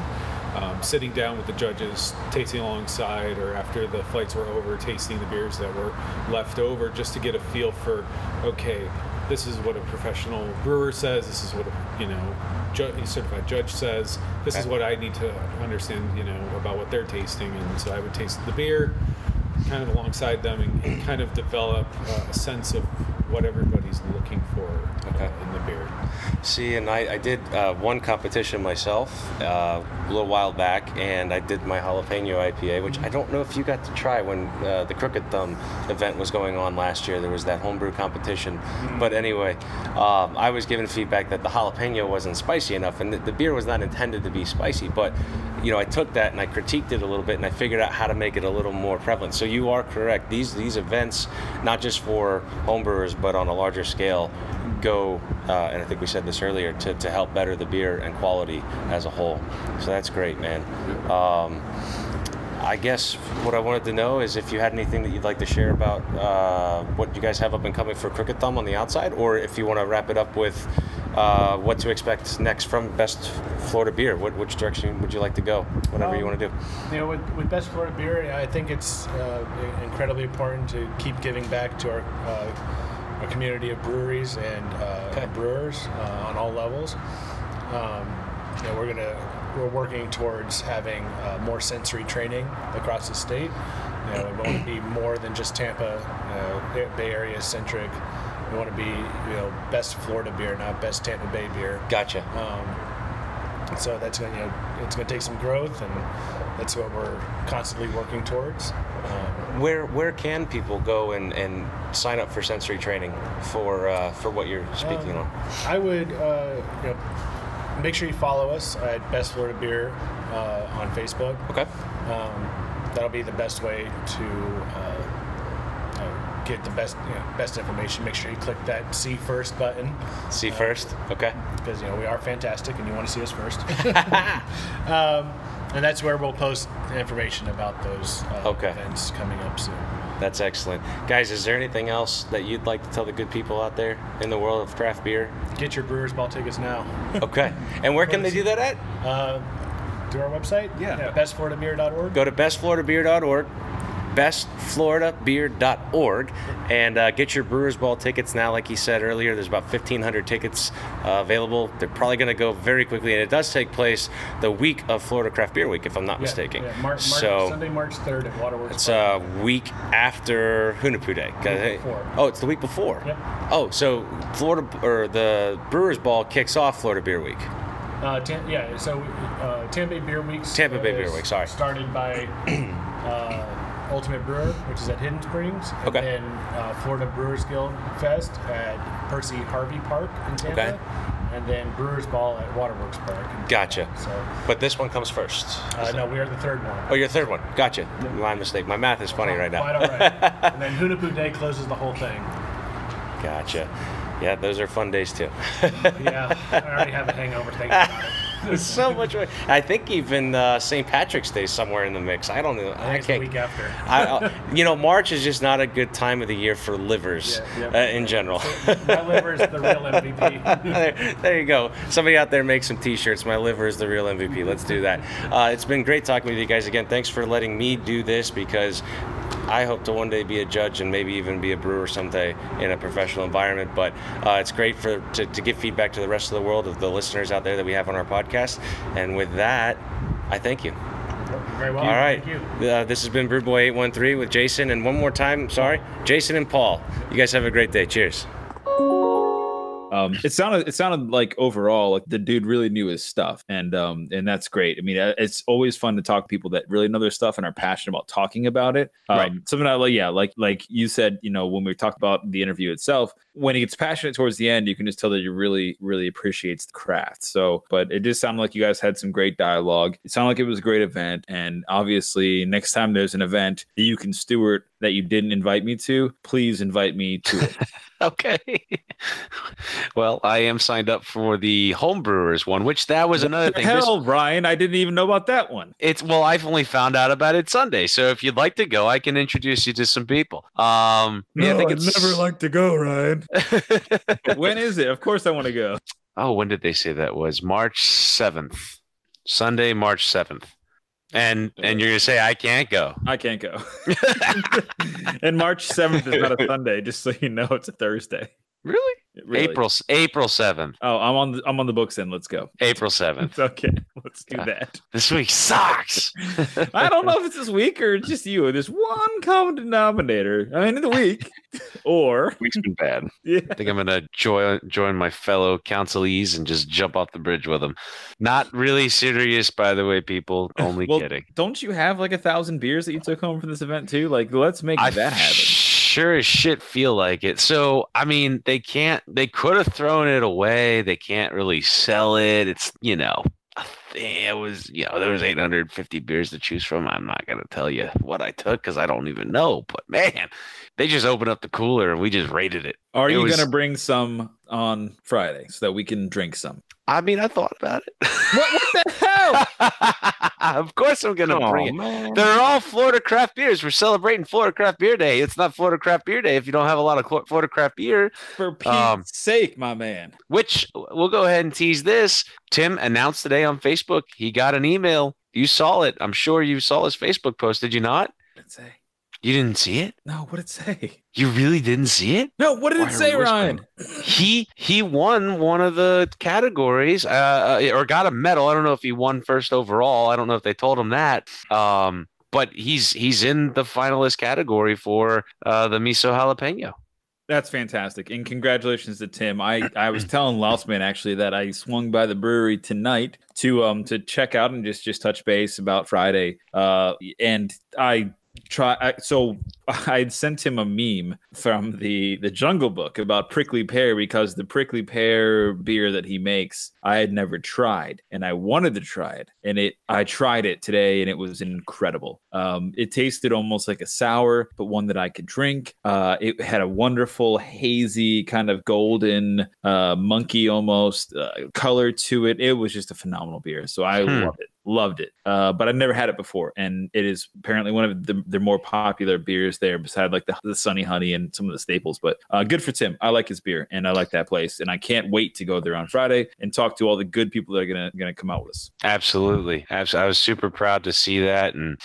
Um, sitting down with the judges, tasting alongside, or after the flights were over, tasting the beers that were left over, just to get a feel for, okay, this is what a professional brewer says. This is what a you know ju- certified judge says. This is what I need to understand, you know, about what they're tasting. And so I would taste the beer, kind of alongside them, and, and kind of develop uh, a sense of what everybody's looking for uh, in the beer.
See, and I, I did uh, one competition myself uh, a little while back, and I did my jalapeno IPA, which I don't know if you got to try when uh, the Crooked Thumb event was going on last year. There was that homebrew competition. But anyway, um, I was given feedback that the jalapeno wasn't spicy enough, and the, the beer was not intended to be spicy. But you know, I took that and I critiqued it a little bit, and I figured out how to make it a little more prevalent. So you are correct. These these events, not just for homebrewers, but on a larger scale, go, uh, and I think we said this earlier, to, to help better the beer and quality as a whole. So that's great, man. Um, I guess what I wanted to know is if you had anything that you'd like to share about uh, what you guys have up and coming for Crooked Thumb on the outside, or if you want to wrap it up with uh, what to expect next from Best Florida Beer. What, which direction would you like to go? Whatever you
Um,
want to do.
You know, with, with Best Florida Beer, I think it's uh, incredibly important to keep giving back to our, our community of breweries and uh, brewers uh, on all levels. Um, you know, we're gonna we're working towards having uh, more sensory training across the state. You know, we want to be more than just Tampa, you know, Bay- Bay Area centric. We want to be, you know, best Florida beer, not best Tampa Bay beer.
Gotcha.
Um, so that's going to, you know, it's going to take some growth, and that's what we're constantly working towards. Um,
Where where can people go and, and sign up for sensory training for uh, for what you're speaking
Um,
on?
I would, uh, you know, make sure you follow us at Best Florida Beer uh, on Facebook.
Okay.
Um, that'll be the best way to uh, uh, get the best, you know, best information. Make sure you click that "See First button
See first. Okay.
because you know we are fantastic, and you want to see us first. um, and that's where we'll post information about those uh,
Okay.
events coming up soon.
That's excellent. Guys, is there anything else that you'd like to tell the good people out there in the world of craft beer?
Get your Brewers Ball tickets now.
Okay. And where can they do that at?
Uh, to our website,
Yeah.
bestfloridabeer.org.
Go to bestfloridabeer.org, bestfloridabeer.org, and uh, get your Brewers Ball tickets now. Like he said earlier, there's about 1,500 tickets uh, available. They're probably going to go very quickly, and it does take place the week of Florida Craft Beer Week, if I'm not
Yeah,
mistaken.
yeah, Mar- Mar-
so
Sunday, March 3rd at Waterworks.
it's
Park.
a week after Hunahpu Day.
Week before.
Oh, it's the week before.
Yep.
Oh, so Florida or the Brewers Ball kicks off Florida Beer Week.
Uh, ten, yeah, so uh, uh, Tampa Bay Beer Weeks.
Tampa Bay Beer Week, sorry.
Started by uh, Ultimate Brewer, which is at Hidden Springs, and
Okay.
then uh, Florida Brewers Guild Fest at Perry Harvie Park in Tampa,
Okay.
and then Brewers Ball at Waterworks Park.
Gotcha.
So,
But this one comes first.
uh, no, we are the third one.
Oh, your third one. Gotcha. My mistake. My math is funny right
Quite
now.
all right. and then Hunahpu Day closes the whole thing.
Gotcha. Yeah, those are fun days too.
Yeah, I already have a hangover thinking about it.
So much. I think even uh, St. Patrick's Day somewhere in the mix. I don't know.
I
I can't.
week after.
I, uh, you know, March is just not a good time of the year for livers
Yeah,
uh, in general.
My liver is the real MVP.
there, there you go. Somebody out there make some T-shirts. My liver is the real MVP. Let's do that. Uh, it's been great talking with you guys again. Thanks for letting me do this because I hope to one day be a judge and maybe even be a brewer someday in a professional environment. But uh, it's great for to, to give feedback to the rest of the world of the listeners out there that we have on our podcast. And with that, I thank you.
Very well.
All right.
Thank you.
Uh, this has been Brewed Boy 813 with Jason. And one more time, sorry, Jason and Paul. You guys have a great day. Cheers.
Um, it sounded it sounded like overall like the dude really knew his stuff, and um, and that's great. I mean, uh, it's always fun to talk to people that really know their stuff and are passionate about talking about it. Um,
Right.
Something I like, yeah, like like you said, you know, when we talked about the interview itself, when he gets passionate towards the end, you can just tell that he really really appreciates the craft. So, but it just sounded like you guys had some great dialogue. It sounded like it was a great event, and obviously, next time there's an event that you can steward that you didn't invite me to, please invite me to it.
Okay. well, I am signed up for the homebrewers one, which that was another thing. This-
Hell, Ryan, I didn't even know about that one.
it's well, I've only found out about it Sunday. So if you'd like to go, I can introduce you to some people. Um, yeah, I think never
like to go, Ryan. when is it? Of course, I want to go.
oh, when did they say that was? March seventh, Sunday, March seventh. And and you're gonna say I can't go.
I can't go. and March seventh is not a Sunday, just so you know, it's a Thursday.
Really?
Really.
April April seventh.
Oh, I'm on. The, I'm on the books. Then let's go.
April seventh.
Okay, let's do
Yeah.
that.
This week sucks.
I don't know if it's this week or just you. There's one common denominator. I mean, in the week, or
Week's been bad.
yeah.
I think I'm gonna join join my fellow councillees and just jump off the bridge with them. Not really serious, by the way, people. Only
Well,
kidding.
Don't you have like a thousand beers that you took home from this event too? Like, let's make
I
that happen.
Sure as shit feel like it. So I mean, they can't. They could have thrown it away. They can't really sell it. It's you know. It was, you know, there was 850 beers to choose from. I'm not gonna tell you what I took because I don't even know. But man, they just opened up the cooler and we just rated it.
Are
It
you
was-
gonna bring some on Friday so that we can drink some?
I mean, I thought about it.
What, what the hell?
of course, I'm gonna
Oh,
bring it.
man.
They're all Florida craft beers. We're celebrating Florida Craft Beer Day. It's not Florida Craft Beer Day if you don't have a lot of Florida craft beer.
For Pete's
Um,
sake, my man.
Which we'll go ahead and tease this. Tim announced today on Facebook he got an email. You saw it. I'm sure you saw his Facebook post. Did you not?
What did it say?
You didn't see it?
No, what did it say?
You really didn't see it?
No, what did
Why
it say, Ryan?
He he won one of the categories, uh, uh, or got a medal. I don't know if he won first overall. I don't know if they told him that. Um, but he's he's in the finalist category for uh, the miso jalapeno.
That's fantastic, and congratulations to Tim. I I was telling Lausman actually that I swung by the brewery tonight to um to check out and just just touch base about Friday. Uh, and I try I, so I'd sent him a meme from the the Jungle Book about prickly pear because the prickly pear beer that he makes I had never tried and I wanted to try it and it I tried it today and it was incredible. Um, it tasted almost like a sour, but one that I could drink. Uh, it had a wonderful hazy kind of golden uh, monkey almost uh, color to it. It was just a phenomenal beer. So I
Hmm.
loved it, loved it. Uh, but I've never had it before, and it is apparently one of the, the more popular beers there, beside like the, the Sunny Honey and some of the staples. But uh, good for Tim. I like his beer, and I like that place, and I can't wait to go there on Friday and talk to all the good people that are gonna gonna come out with us.
Absolutely. Abs- I was super proud to see that and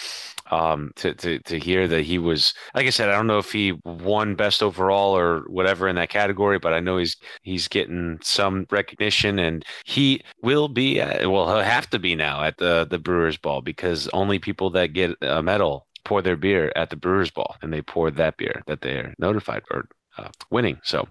um, to, to, to hear that he was, like I said, I don't know if he won best overall or whatever in that category, but I know he's he's getting some recognition and he will be, at, well, he'll have to be now at the, the Brewers Ball because only people that get a medal pour their beer at the Brewers Ball and they poured that beer that they're notified or uh, winning. So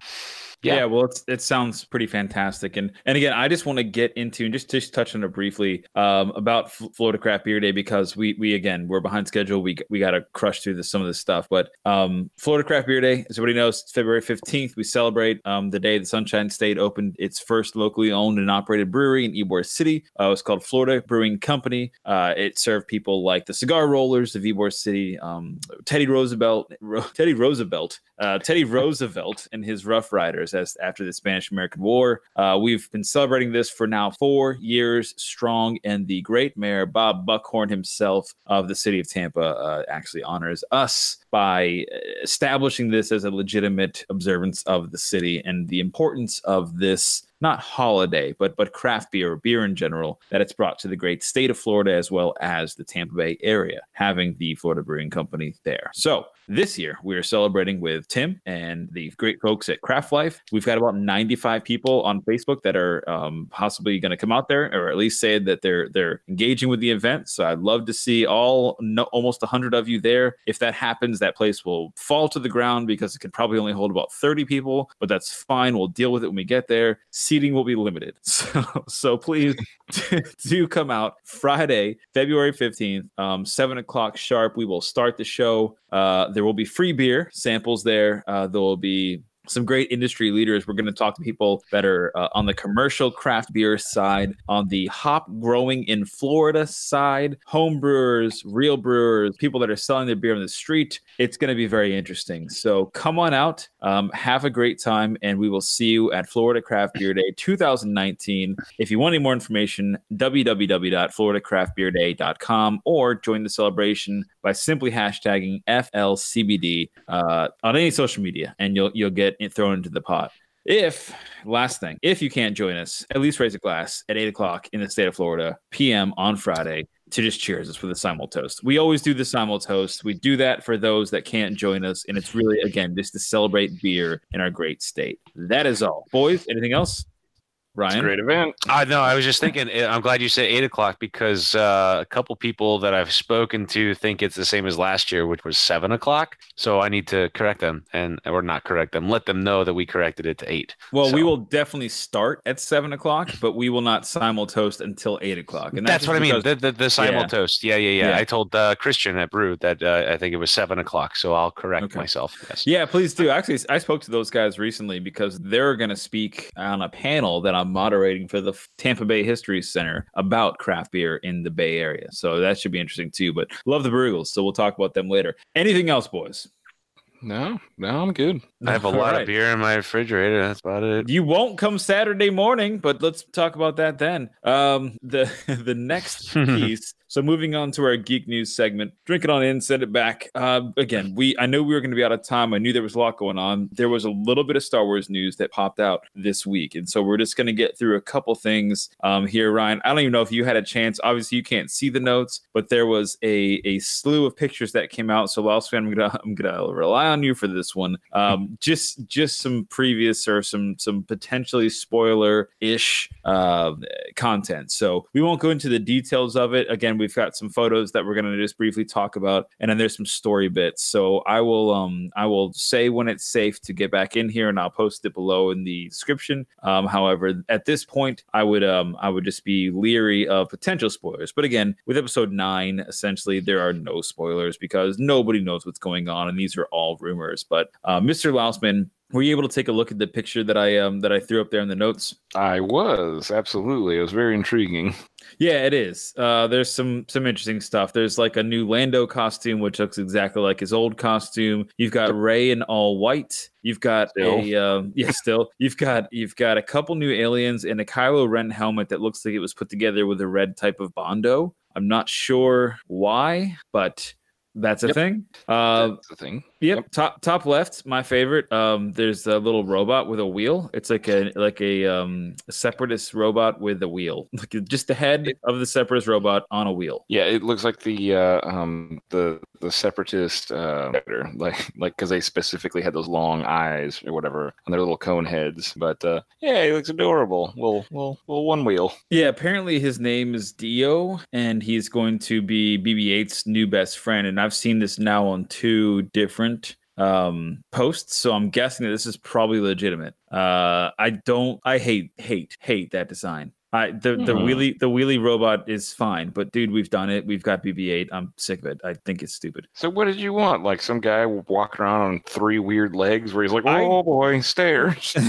Yeah,
Yeah.
well, it sounds pretty fantastic, and and again, I just want to get into and just just touch on it briefly um, about F- Florida Craft Beer Day because we we again we're behind schedule. We we got to crush through this, some of this stuff, but um, Florida Craft Beer Day, as everybody knows, February fifteenth. We celebrate um, the day the Sunshine State opened its first locally owned and operated brewery in Ybor City. Uh, it was called Florida Brewing Company. Uh, it served people like the cigar rollers of Ybor City, um, Teddy Roosevelt, Ro- Teddy Roosevelt, uh, Teddy Roosevelt and his Rough Riders after the Spanish American War. Uh, we've been celebrating this for now four years strong, and the great mayor Bob Buckhorn himself of the city of Tampa uh, actually honors us by establishing this as a legitimate observance of the city and the importance of this not holiday but but craft beer or beer in general that it's brought to the great state of Florida as well as the Tampa Bay area having the Florida Brewing Company there. So this year we are celebrating with Tim and the great folks at Craft Life. We've got about 95 people on Facebook that are um, possibly going to come out there or at least say that they're they're engaging with the event. So I'd love to see all no, almost 100 of you there. If that happens, that place will fall to the ground because it could probably only hold about 30 people, but that's fine. We'll deal with it when we get there. Seating will be limited. So so please do come out Friday, February 15th, um, 7 o'clock sharp. We will start the show. Uh, there will be free beer samples there. Uh, there will be some great industry leaders. We're going to talk to people that are uh, on the commercial craft beer side, on the hop growing in Florida side, home brewers, real brewers, people that are selling their beer on the street. It's going to be very interesting. So come on out, um, have a great time, and we will see you at Florida Craft Beer Day 2019. If you want any more information, www.floridacraftbeerday.com or join the celebration by simply hashtagging FLCBD uh, on any social media, and you'll you'll get it thrown into the pot. If last thing, if you can't join us, at least raise a glass at eight o'clock in the state of Florida, PM on Friday to just cheers us with a simul toast. We always do the simul toast. We do that for those that can't join us, and it's really again just to celebrate beer in our great state. That is all, boys. Anything else?
It's a
Ryan,
great event.
I know. I was just thinking. eh, I'm glad you said eight o'clock because uh, a couple people that I've spoken to think it's the same as last year, which was seven o'clock. So I need to correct them, and or not correct them. Let them know that we corrected it to eight.
Well, we will definitely start at seven o'clock, but we will not simul toast until eight o'clock. And
That's
just
what I mean. The the, the simul toast. Yeah, yeah, yeah,
Yeah.
I told uh, Christian at Brew that uh, I think it was seven o'clock. So I'll correct
Okay.
myself. Yes.
Yeah, please do. Actually, I spoke to those guys recently because they're going to speak on a panel that I'm moderating for the Tampa Bay History Center about craft beer in the Bay Area. So that should be interesting too. But love the Brugels, so we'll talk about them later. Anything else, boys?
No, no, I'm good.
I have a
All
lot
right.
of beer in my refrigerator. That's about it.
You won't come Saturday morning, but let's talk about that then. Um, the the next piece. So moving on to our geek news segment, drink it on in, send it back. Uh, again, we I know we were going to be out of time. I knew there was a lot going on. There was a little bit of Star Wars news that popped out this week, and so we're just going to get through a couple things um, here. Ryan, I don't even know if you had a chance. Obviously, you can't see the notes, but there was a a slew of pictures that came out. So, Wells fan, I'm gonna I'm gonna rely on you for this one. Um, just just some previous or some some potentially spoiler ish uh, content. So we won't go into the details of it. Again, we've got some photos that we're gonna just briefly talk about, and then there's some story bits. So I will um I will say when it's safe to get back in here, and I'll post it below in the description. Um, however, at this point, I would um I would just be leery of potential spoilers. But again, with episode nine, essentially there are no spoilers because nobody knows what's going on, and these are all rumors. But uh, Mr. Lausman. Were you able to take a look at the picture that I um that I threw up there in the notes?
I was absolutely. It was very intriguing.
Yeah, it is. Uh, there's some some interesting stuff. There's like a new Lando costume, which looks exactly like his old costume. You've got Rey in all white. You've got
Still.
a um, yeah, still. You've got you've got a couple new aliens and a Kylo Ren helmet that looks like it was put together with a red type of bondo. I'm not sure why, but that's a
Yep.
thing. Uh,
That's the thing.
Yep. Top top left, my favorite. Um, there's a little robot with a wheel. It's like a like a um separatist robot with a wheel. Like just the head of the separatist robot on a wheel.
Yeah, it looks like the uh, um the the separatist uh, like like because they specifically had those long eyes or whatever on their little cone heads. But uh, yeah, he looks adorable. Well, well, well, one wheel.
Yeah, apparently his name is D-O, and he's going to be BB-8's new best friend. And I've seen this now on two different um, posts, so I'm guessing that this is probably legitimate. Uh, I don't. I hate hate hate that design. I the the
Hmm.
wheelie the wheelie robot is fine, but dude, we've done it. We've got BB-8. I'm sick of it. I think it's stupid.
So what did you want? Like some guy walking around on three weird legs where he's like,
I-
oh boy, stairs.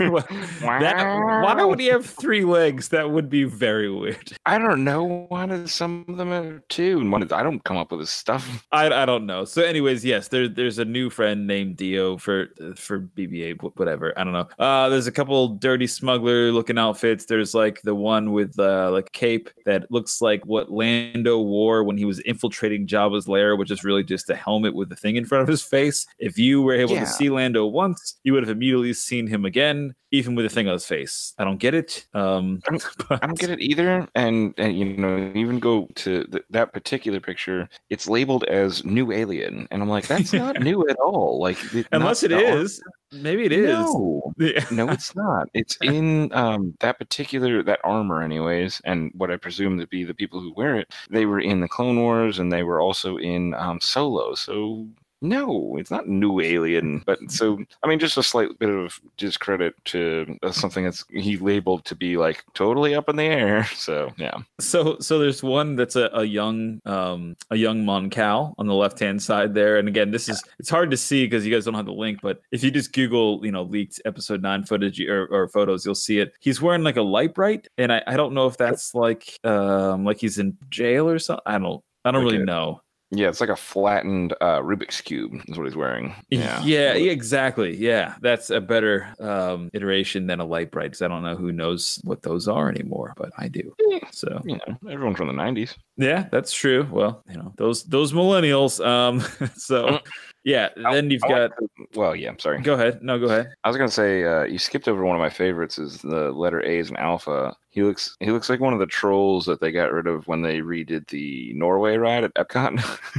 Well, that, why would he have three legs? That would be very weird.
I don't know. Why does some of them have two? And one is, I don't come up with this stuff.
I, I don't know. So, anyways, yes, there, there's a new friend named D-O for for BB-8, whatever. I don't know. Uh, there's a couple dirty smuggler looking outfits. There's like the one with uh, like cape that looks like what Lando wore when he was infiltrating Jabba's lair, which is really just a helmet with a thing in front of his face. If you were able
Yeah.
to see Lando once, you would have immediately seen him again, even with a thing on his face. I don't get it. Um,
I I don't get it either. And, and you know, even go to th- that particular picture, it's labeled as new alien, and I'm like, that's not new at all. Like,
Unless it
the
is, maybe it is.
No.
Yeah.
no, it's not. It's in um, that particular that armor, anyways, and what I presume to be the people who wear it. They were in the Clone Wars, and they were also in um, Solo. So no, it's not new Alien. But so I mean, just a slight bit of discredit to uh, something that's he labeled to be like totally up in the air. So yeah,
So so there's one that's a, a young um a young Mon Cal on the left hand side there. And again, this is it's hard to see because you guys don't have the link, but if you just Google, you know, leaked episode nine footage or, or photos, you'll see it. He's wearing like a Lite-Brite, and I, I don't know if that's like um like he's in jail or something. I don't I don't really know.
Yeah, it's like a flattened uh, Rubik's cube is what he's wearing.
Yeah,
Yeah,
exactly. Yeah, that's a better um, iteration than a Lite-Brite because I don't know who knows what those are anymore, but I do. So
You know, everyone from the '90s.
Yeah, that's true. Well, you know, those those millennials. Um so yeah, then you've
I
got
well, yeah. I'm sorry.
go ahead. No, go ahead.
I was gonna say uh, you skipped over one of my favorites is the letter A's and Alpha. He looks he looks like one of the trolls that they got rid of when they redid the Norway ride at Epcot.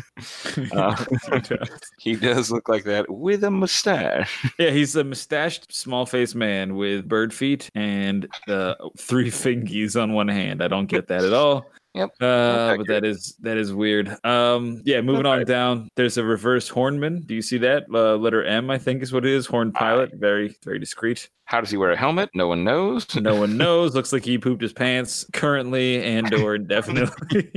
Uh, he does look like that with a mustache.
yeah, he's a mustached small faced man with bird feet and uh, three fingies on one hand. I don't get that at all.
Yep,
Uh, but that is that is weird. Um, yeah, moving on down. There's a reverse hornman. Do you see that? Uh, letter M, I think, is what it is. Horn pilot. Very very discreet.
How does he wear a helmet? No one knows.
No one knows. Looks like he pooped his pants currently and or indefinitely.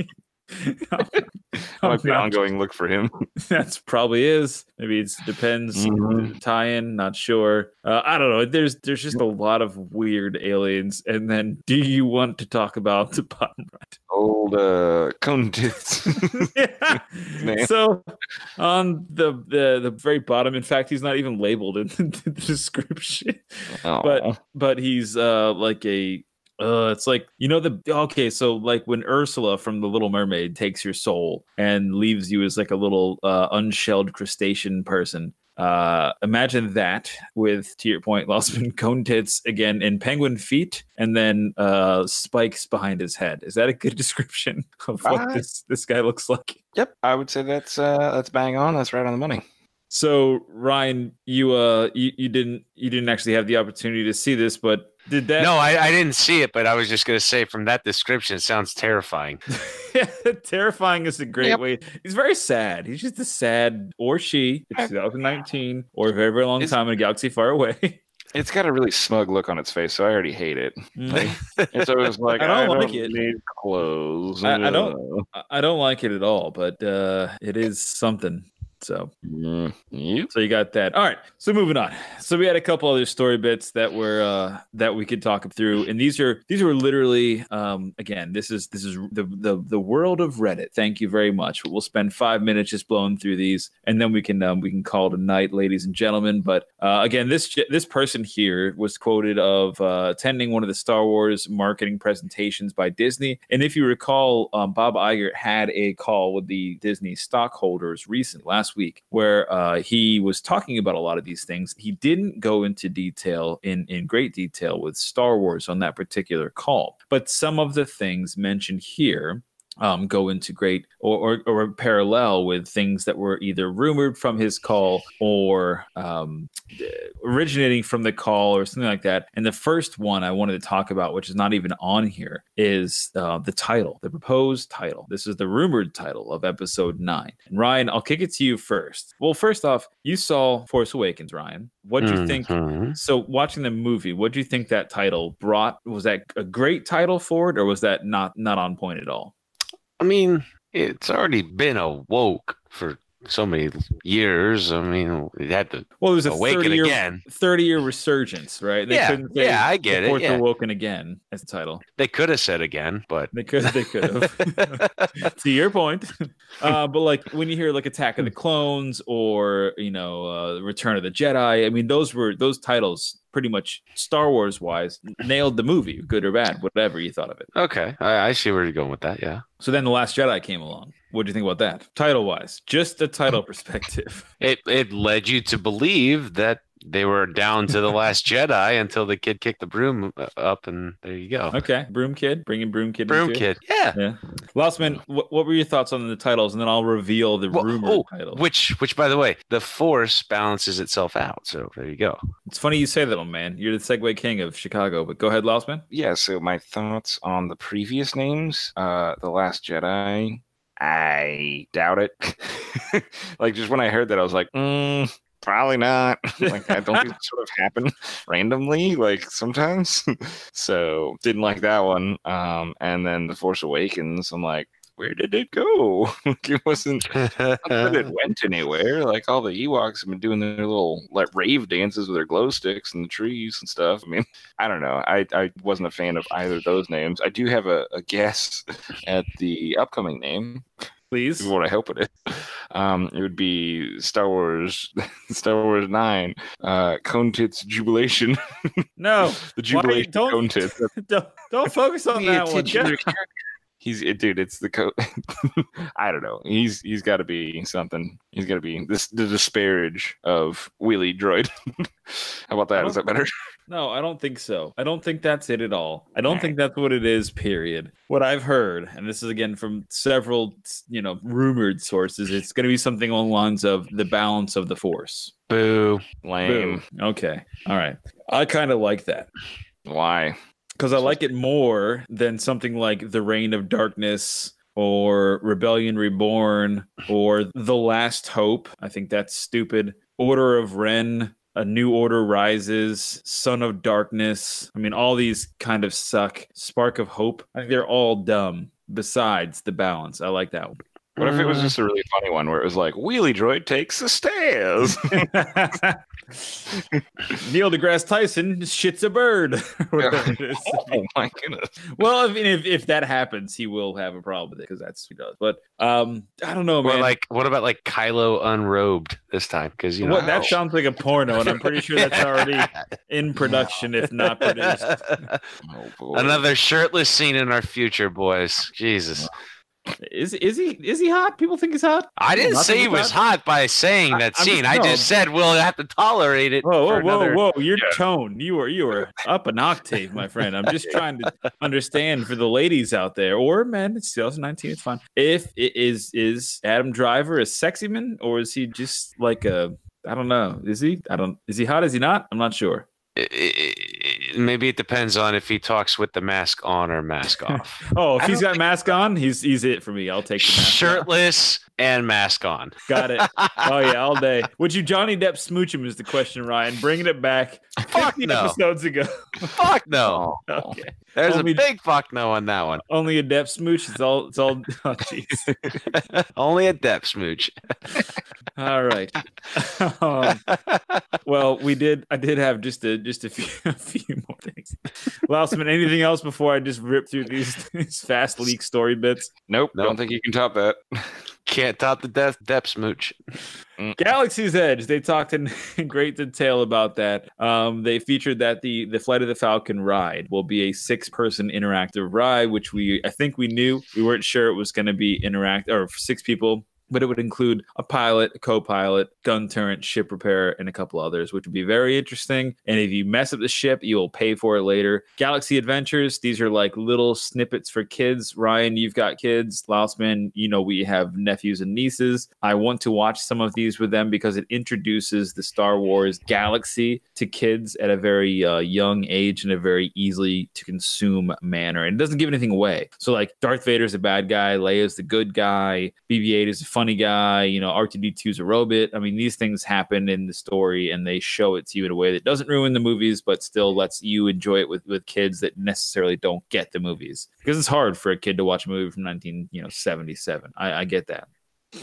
That might be an ongoing look for him.
That's probably is. Maybe it depends.
Mhm.
Tie-in, not sure. Uh, I don't know. There's there's just a lot of weird aliens. And then, do you want to talk about the bottom right?
Old uh, cone tits.
yeah.
Man.
So on the, the the very bottom, in fact, he's not even labeled in the description.
Aw.
but but he's uh like a uh it's like you know the okay so like when ursula from the little mermaid takes your soul and leaves you as like a little uh unshelled crustacean person uh imagine that with to your point losman cone tits again in penguin feet and then uh spikes behind his head is that a good description of what
Uh,
this this guy looks like
yep, I would say that's uh, that's bang on. That's right on the money.
so ryan you uh you, you didn't you didn't actually have the opportunity to see this but did that
No, I, I didn't see it, but I was just gonna say from that description, it sounds terrifying.
Terrifying is a great
Yep.
way. He's very sad. He's just a sad, or she, it's 2019, or a very, very long
Is-
time in a galaxy far away.
It's got a really smug look on its face, so I already hate it.
Mm.
And so it's like
I
I
don't
don't,
like it.
need clothes.
I- I don't-
Uh,
I- I don't like it at all, but uh, it is something. So,
mm, you?
so you got that. All right. So moving on. So we had a couple other story bits that were uh, that we could talk through, and these are these were literally um, again. This is this is the the the world of Reddit. Thank you very much. We'll spend five minutes just blowing through these, and then we can um, we can call it a night, ladies and gentlemen. But uh, again, this this person here was quoted of uh, attending one of the Star Wars marketing presentations by Disney, and if you recall, um, Bob Iger had a call with the Disney stockholders recent last week where uh, he was talking about a lot of these things. He didn't go into detail in in great detail with Star Wars on that particular call, but some of the things mentioned here um, go into great or, or, or parallel with things that were either rumored from his call or um, originating from the call or something like that. And the first one I wanted to talk about, which is not even on here, is uh, the title, the proposed title. This is the rumored title of episode nine. And Ryan, I'll kick it to you first. Well, first off, you saw Force Awakens, Ryan. What do you think?
Mhm.
So, watching the movie, what do you think that title brought? Was that a great title for it, or was that not not on point at all?
I mean, it's already been awoke for so many years. I mean, it had to
Well, it was a
awaken
30 year,
again.
30 year resurgence, right?
Yeah,
couldn't
yeah, I get it, yeah.
Awoken again as the title.
They could have said again, but
They could, they could have. to your point, uh, but like when you hear like Attack of the Clones or you know uh, Return of the Jedi, I mean those were those titles pretty much Star Wars wise nailed the movie, good or bad, whatever you thought of it.
okay, I, I see where you're going with that. Yeah,
So then the Last Jedi came along. What do you think about that? Title wise, just the title perspective.
it it led you to believe that they were down to the last Jedi until the kid kicked the broom uh, up, and there you go.
Okay, Broom Kid, bringing Broom Kid.
Broom
into it.
kid, yeah.
Yeah. Lossman, what, what were your thoughts on the titles? And then I'll reveal the
Well,
rumor
oh,
title.
which which by the way, the Force balances itself out. So there you go.
It's funny you say that, old man. You're the Segway King of Chicago, but go ahead, Lossman.
Yeah, so my thoughts on the previous names, uh, The Last Jedi, I doubt it. like just when I heard that, I was like, mm, probably not. like I don't think it sort of happen randomly, like sometimes. so didn't like that one. Um, and then The Force Awakens, I'm like, where did it go? Like, it wasn't not that it went anywhere. Like all the Ewoks have been doing their little like rave dances with their glow sticks and the trees and stuff. I mean, I don't know. I, I wasn't a fan of either of those names. I do have a, a guess at the upcoming name.
Please.
What I hope it is. Um, it would be Star Wars, Star Wars Nine, uh, Cone Tits Jubilation,
No,
the Jubilation
don't-
Cone Tits.
don't, don't focus on that one.
titular. He's it, dude. It's the co. I don't know. He's he's got to be something. He's got to be this the disparage of Wheelie Droid. How about that? Is that better?
No, I don't think so. I don't think that's it at all. I don't think that's what it is, period. What I've heard, and this is again from several, you know, rumored sources, it's going to be something along the lines of the balance of the force.
Boo.
Lame.
Boom. Okay. All right. I kind of like that
Why?
because I like it more than something like The Reign of Darkness or Rebellion Reborn or The Last Hope. I think that's stupid. Order of Ren, A New Order Rises, Son of Darkness. I mean, all these kind of suck. Spark of Hope. I think they're all dumb. Besides the balance, I like that one.
What if it was just a really funny one where it was like Wheelie Droid takes the stairs?
Neil deGrasse Tyson shits a bird. Whatever it is.
oh my goodness!
Well, I mean, if, if that happens, he will have a problem with it because that's what he does. But um, I don't know,
Or
man.
like, what about like Kylo unrobed this time? Because you know,
what, that sounds like a porno, and I'm pretty sure that's already in production, if not produced.
Oh boy!
Another shirtless scene in our future, boys. Jesus.
Is is he is he hot? People think he's hot.
I didn't
Nothing
say he was
it?
hot by saying
I-
that
I'm
scene.
just-
I
no.
just said we'll have to tolerate it.
Whoa, whoa,
for
whoa,
another-
whoa! Your tone, you were you were up an octave, my friend. I'm just trying to understand for the ladies out there, or men. It's 2019. It's fine. If it is is Adam Driver a sexy man, or is he just like a I don't know. Is he? I don't. Is he hot? Is he not? I'm not sure.
I- I- I- Maybe it depends on if he talks with the mask on or mask off.
Oh, if
I
he's
don't
got mask on, he's he's it for me. I'll take the mask. off.
Shirtless and mask on.
Got it. Oh yeah, all day. Would you Johnny Depp smooch him? Is the question, Ryan? Bringing it back.
Fuck no.
episodes ago.
Fuck no.
Okay.
There's
Only-
a big fuck no on that one.
Only a Depp smooch. It's all. It's all. Oh jeez.
Only a Depp smooch.
All right. Um, well, we did. I did have just a just a few, a few more things. Lousman, anything else before I just rip through these, these fast leak story bits?
nope,
Nope.
don't think you can top that.
Can't top the death Depp smooch.
Galaxy's Edge. They talked in, in great detail about that. Um, they featured that the the Flight of the Falcon ride will be a six person interactive ride, which we I think we knew. We weren't sure it was going to be interact or six people but it would include a pilot, a co-pilot, gun turret, ship repair, and a couple others, which would be very interesting. And if you mess up the ship, you will pay for it later. Galaxy Adventures, these are like little snippets for kids. Ryan, you've got kids. Lausman, you know we have nephews and nieces. I want to watch some of these with them because it introduces the Star Wars galaxy to kids at a very uh, young age in a very easily to consume manner. And it doesn't give anything away. So like Darth Vader's a bad guy, Leia's the good guy, BB-8 is a funny guy, you know, R2D2 is a robot. I mean, these things happen in the story and they show it to you in a way that doesn't ruin the movies, but still lets you enjoy it with with kids that necessarily don't get the movies because it's hard for a kid to watch a movie from 19 you know 77. I, I get that.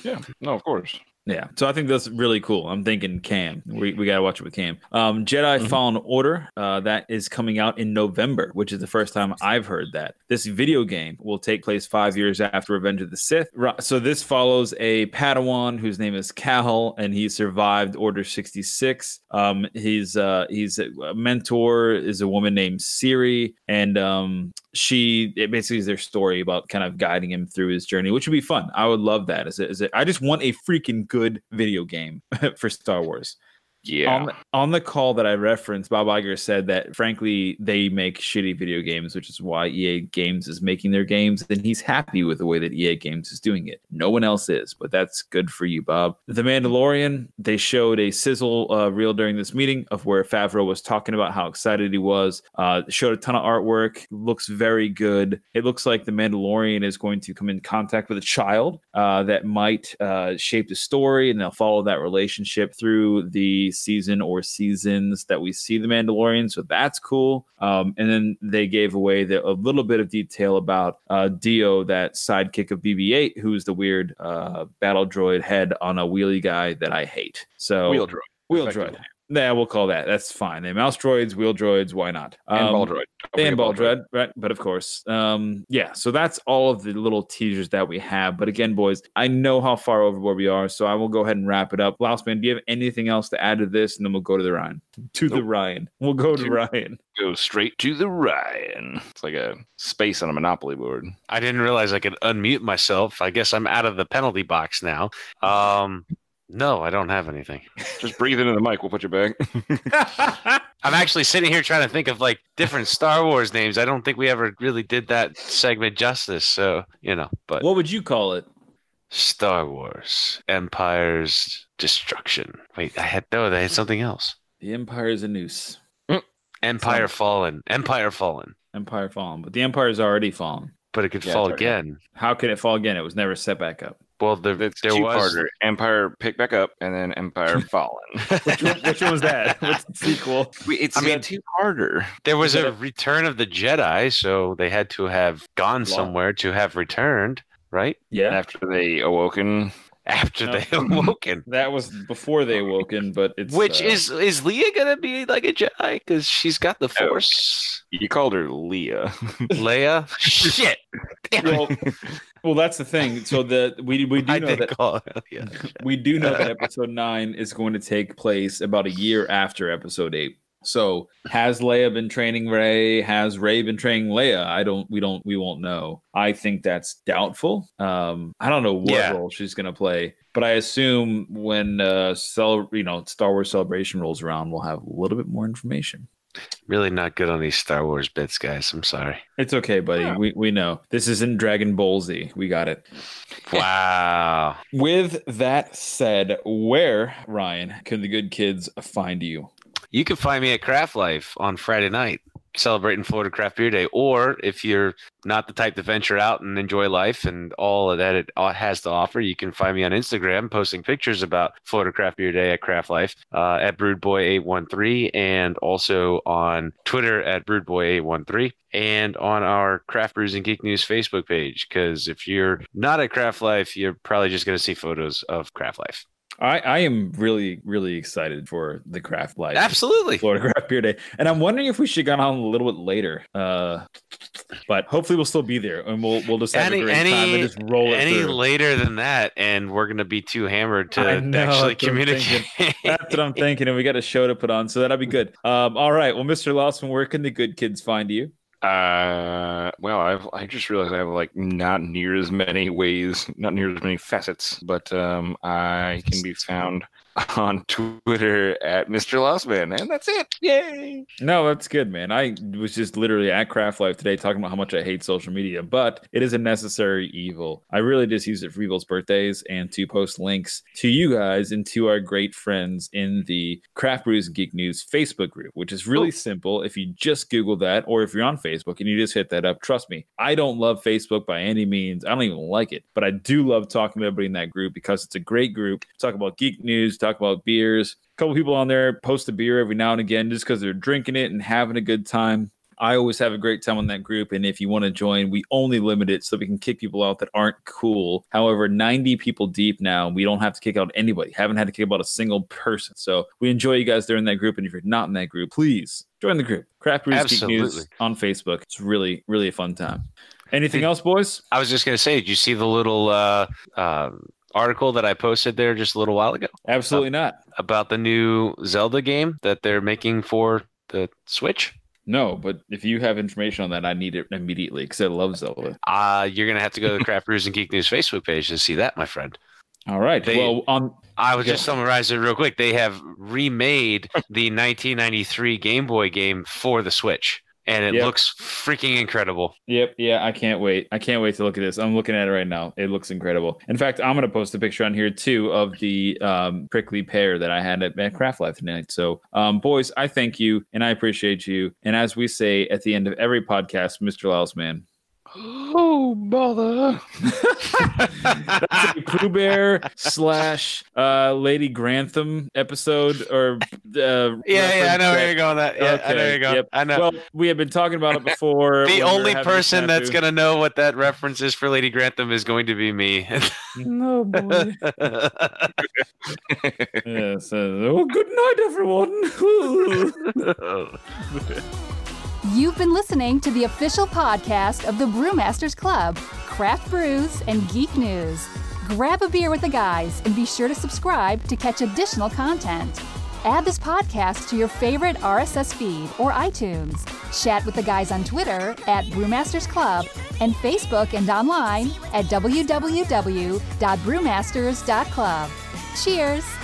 Yeah, no, of course.
Yeah, so I think that's really cool. I'm thinking Cam. We, we gotta watch it with Cam. Um, Jedi
Mhm.
Fallen Order. Uh, that is coming out in November, which is the first time I've heard that. This video game will take place five years after Revenge of the Sith. So this follows a Padawan whose name is Cal, and he survived Order 66. Um, he's uh, he's a mentor is a woman named Cere, and um, she it basically is their story about kind of guiding him through his journey, which would be fun. I would love that. As a, as a, I just want a freaking good video game for Star Wars.
Yeah.
On, the, on the call that I referenced, Bob Iger said that frankly they make shitty video games, which is why EA Games is making their games, and he's happy with the way that EA Games is doing it. No one else is, but that's good for you, Bob. The Mandalorian, they showed a sizzle uh, reel during this meeting of where Favreau was talking about how excited he was. Uh, showed a ton of artwork, looks very good. It looks like the Mandalorian is going to come in contact with a child uh, that might uh, shape the story, and they'll follow that relationship through the season or seasons that we see the Mandalorian. So that's cool. Um, and then they gave away the, a little bit of detail about uh, D-O, that sidekick of BB-8, who's the weird uh, battle droid head on a wheelie guy that I hate. So
Wheel droid.
wheel droid. Yeah, we'll call that. That's fine. They mouse droids, wheel droids. Why not?
And
Um,
ball droid. Don't
and
forget
ball dread, right? But of course, um, yeah. So that's all of the little teasers that we have. But again, boys, I know how far overboard we are, so I will go ahead and wrap it up. Lausman, do you have anything else to add to this? And then we'll go to the Ryan. To the Ryan. We'll go to
To-
Ryan.
Go straight to the Ryan. It's like a space on a Monopoly board.
I didn't realize I could unmute myself. I guess I'm out of the penalty box now. Um, no, I don't have anything.
Just breathe into the mic. We'll put you back.
I'm actually sitting here trying to think of like different Star Wars names. I don't think we ever really did that segment justice. So, you know, but
what would you call it?
Star Wars, Empire's Destruction. Wait, I had no, they had something else.
The mm. Empire is a noose.
Empire Fallen. Empire Fallen.
Empire fallen, but the Empire is already fallen.
But it could
Yeah,
fall
it's already-
again.
How can it fall again? It was never set back up.
Well, there,
It's
there
two
was
parter. Empire pick back up and then Empire Fallen.
Which one, which one was that? What's the sequel?
it's
I mean,
two parter.
there was a Return of the Jedi, so they had to have gone somewhere to have returned, right?
Yeah,
After they awoken.
After
No.
they awoken.
that was before they awoken, but it's
Which
uh,
is is Leah gonna be like a Jedi? Because she's got the
Oh.
Force.
You called her Leah.
Leia. Shit.
Well, well, that's the thing. So the we we do know that
call Leia.
we do know that episode nine is going to take place about a year after episode eight. So has Leia been training Rey? Has Rey been training Leia? I don't. We don't. We won't know. I think that's doubtful. Um, I don't know what
Yeah.
role she's going to play, but I assume when uh, cel- you know Star Wars Celebration rolls around, we'll have a little bit more information.
Really not good on these Star Wars bits, guys. I'm sorry.
It's okay, buddy.
Yeah.
We we know this isn't Dragon Ball Z. We got it.
Wow.
With that said, where Ryan can the good kids find you?
You can find me at Craft Life on Friday night, celebrating Florida Craft Beer Day. Or if you're not the type to venture out and enjoy life and all of that it has to offer, you can find me on Instagram posting pictures about Florida Craft Beer Day at Craft Life uh, at Brewed Boy 813 and also on Twitter at Brewed Boy 813 and on our Craft Brews and Geek News Facebook page. Because if you're not at Craft Life, you're probably just going to see photos of Craft Life.
I, I am really, really excited for the craft life.
Absolutely.
Florida Craft Beer Day. And I'm wondering if we should get on a little bit later. Uh, but hopefully we'll still be there and we'll we'll just have
Any-
a great
any-
time and just roll it
any
through.
later than that, and we're gonna be too hammered to
know,
actually
that's what
communicate.
That's what I'm thinking, and we got a show to put on, so that'll be good. Um, all right. Well, Mr. Lawson, where can the good kids find you?
Uh, well, I've I just realized I have like not near as many ways, not near as many facets, but um, I can be found on Twitter at Mr. Lossman, and that's it. Yay!
No, that's good, man. I was just literally at Craft Life today talking about how much I hate social media, but it is a necessary evil. I really just use it for people's birthdays and to post links to you guys and to our great friends in the Craft Brews and Geek News Facebook group, which is really simple. If you just Google that, or if you're on Facebook and you just hit that up, trust me, I don't love Facebook by any means. I don't even like it, but I do love talking to everybody in that group because it's a great group. Talk about geek news, talk about beers. A couple people on there post a beer every now and again just because they're drinking it and having a good time. I always have a great time on that group. And if you want to join, we only limit it so we can kick people out that aren't cool. However, 90 people deep now, we don't have to kick out anybody. Haven't had to kick out a single person. So we enjoy you guys during that group. And if you're not in that group, please join the group. Craft Brews Geek News on Facebook. It's really, really a fun time. Anything else, boys?
I was just gonna say, did you see the little uh, uh, article that I posted there just a little while ago
Absolutely not.
about the new Zelda game that they're making for the Switch?
No, but if you have information on that, I need it immediately because I love Zelda.
Uh, you're gonna have to go to the Craft Brews and Geek News Facebook page to see that, my friend.
All right.
They-
well, on
I would
Yeah.
just summarize it real quick. They have remade the 1993 Game Boy game for the Switch, and it
Yep.
looks freaking incredible.
Yep, yeah, I can't wait. I can't wait to look at this. I'm looking at it right now. It looks incredible. In fact, I'm going to post a picture on here too of the um, prickly pear that I had at, at Craft Life tonight. So, um, boys, I thank you and I appreciate you. And as we say at the end of every podcast, Mr. Lousman,
Oh, bother.
that's a Pooh Bear slash uh, Lady Grantham episode or uh,
Yeah, yeah, I know where you're going. That yeah, I know
Okay,
you're going.
yep.
I know.
Well, we have been talking about it before.
the
when we were
only person that's gonna know what that reference is for Lady Grantham is going to be me.
No boy. yes. Uh, oh, good night, everyone.
You've been listening to the official podcast of the Brewmasters Club, Craft Brews, and Geek News. Grab a beer with the guys and be sure to subscribe to catch additional content. Add this podcast to your favorite RSS feed or iTunes. Chat with the guys on Twitter at Brewmasters Club and Facebook and online at www.brewmasters.club. Cheers!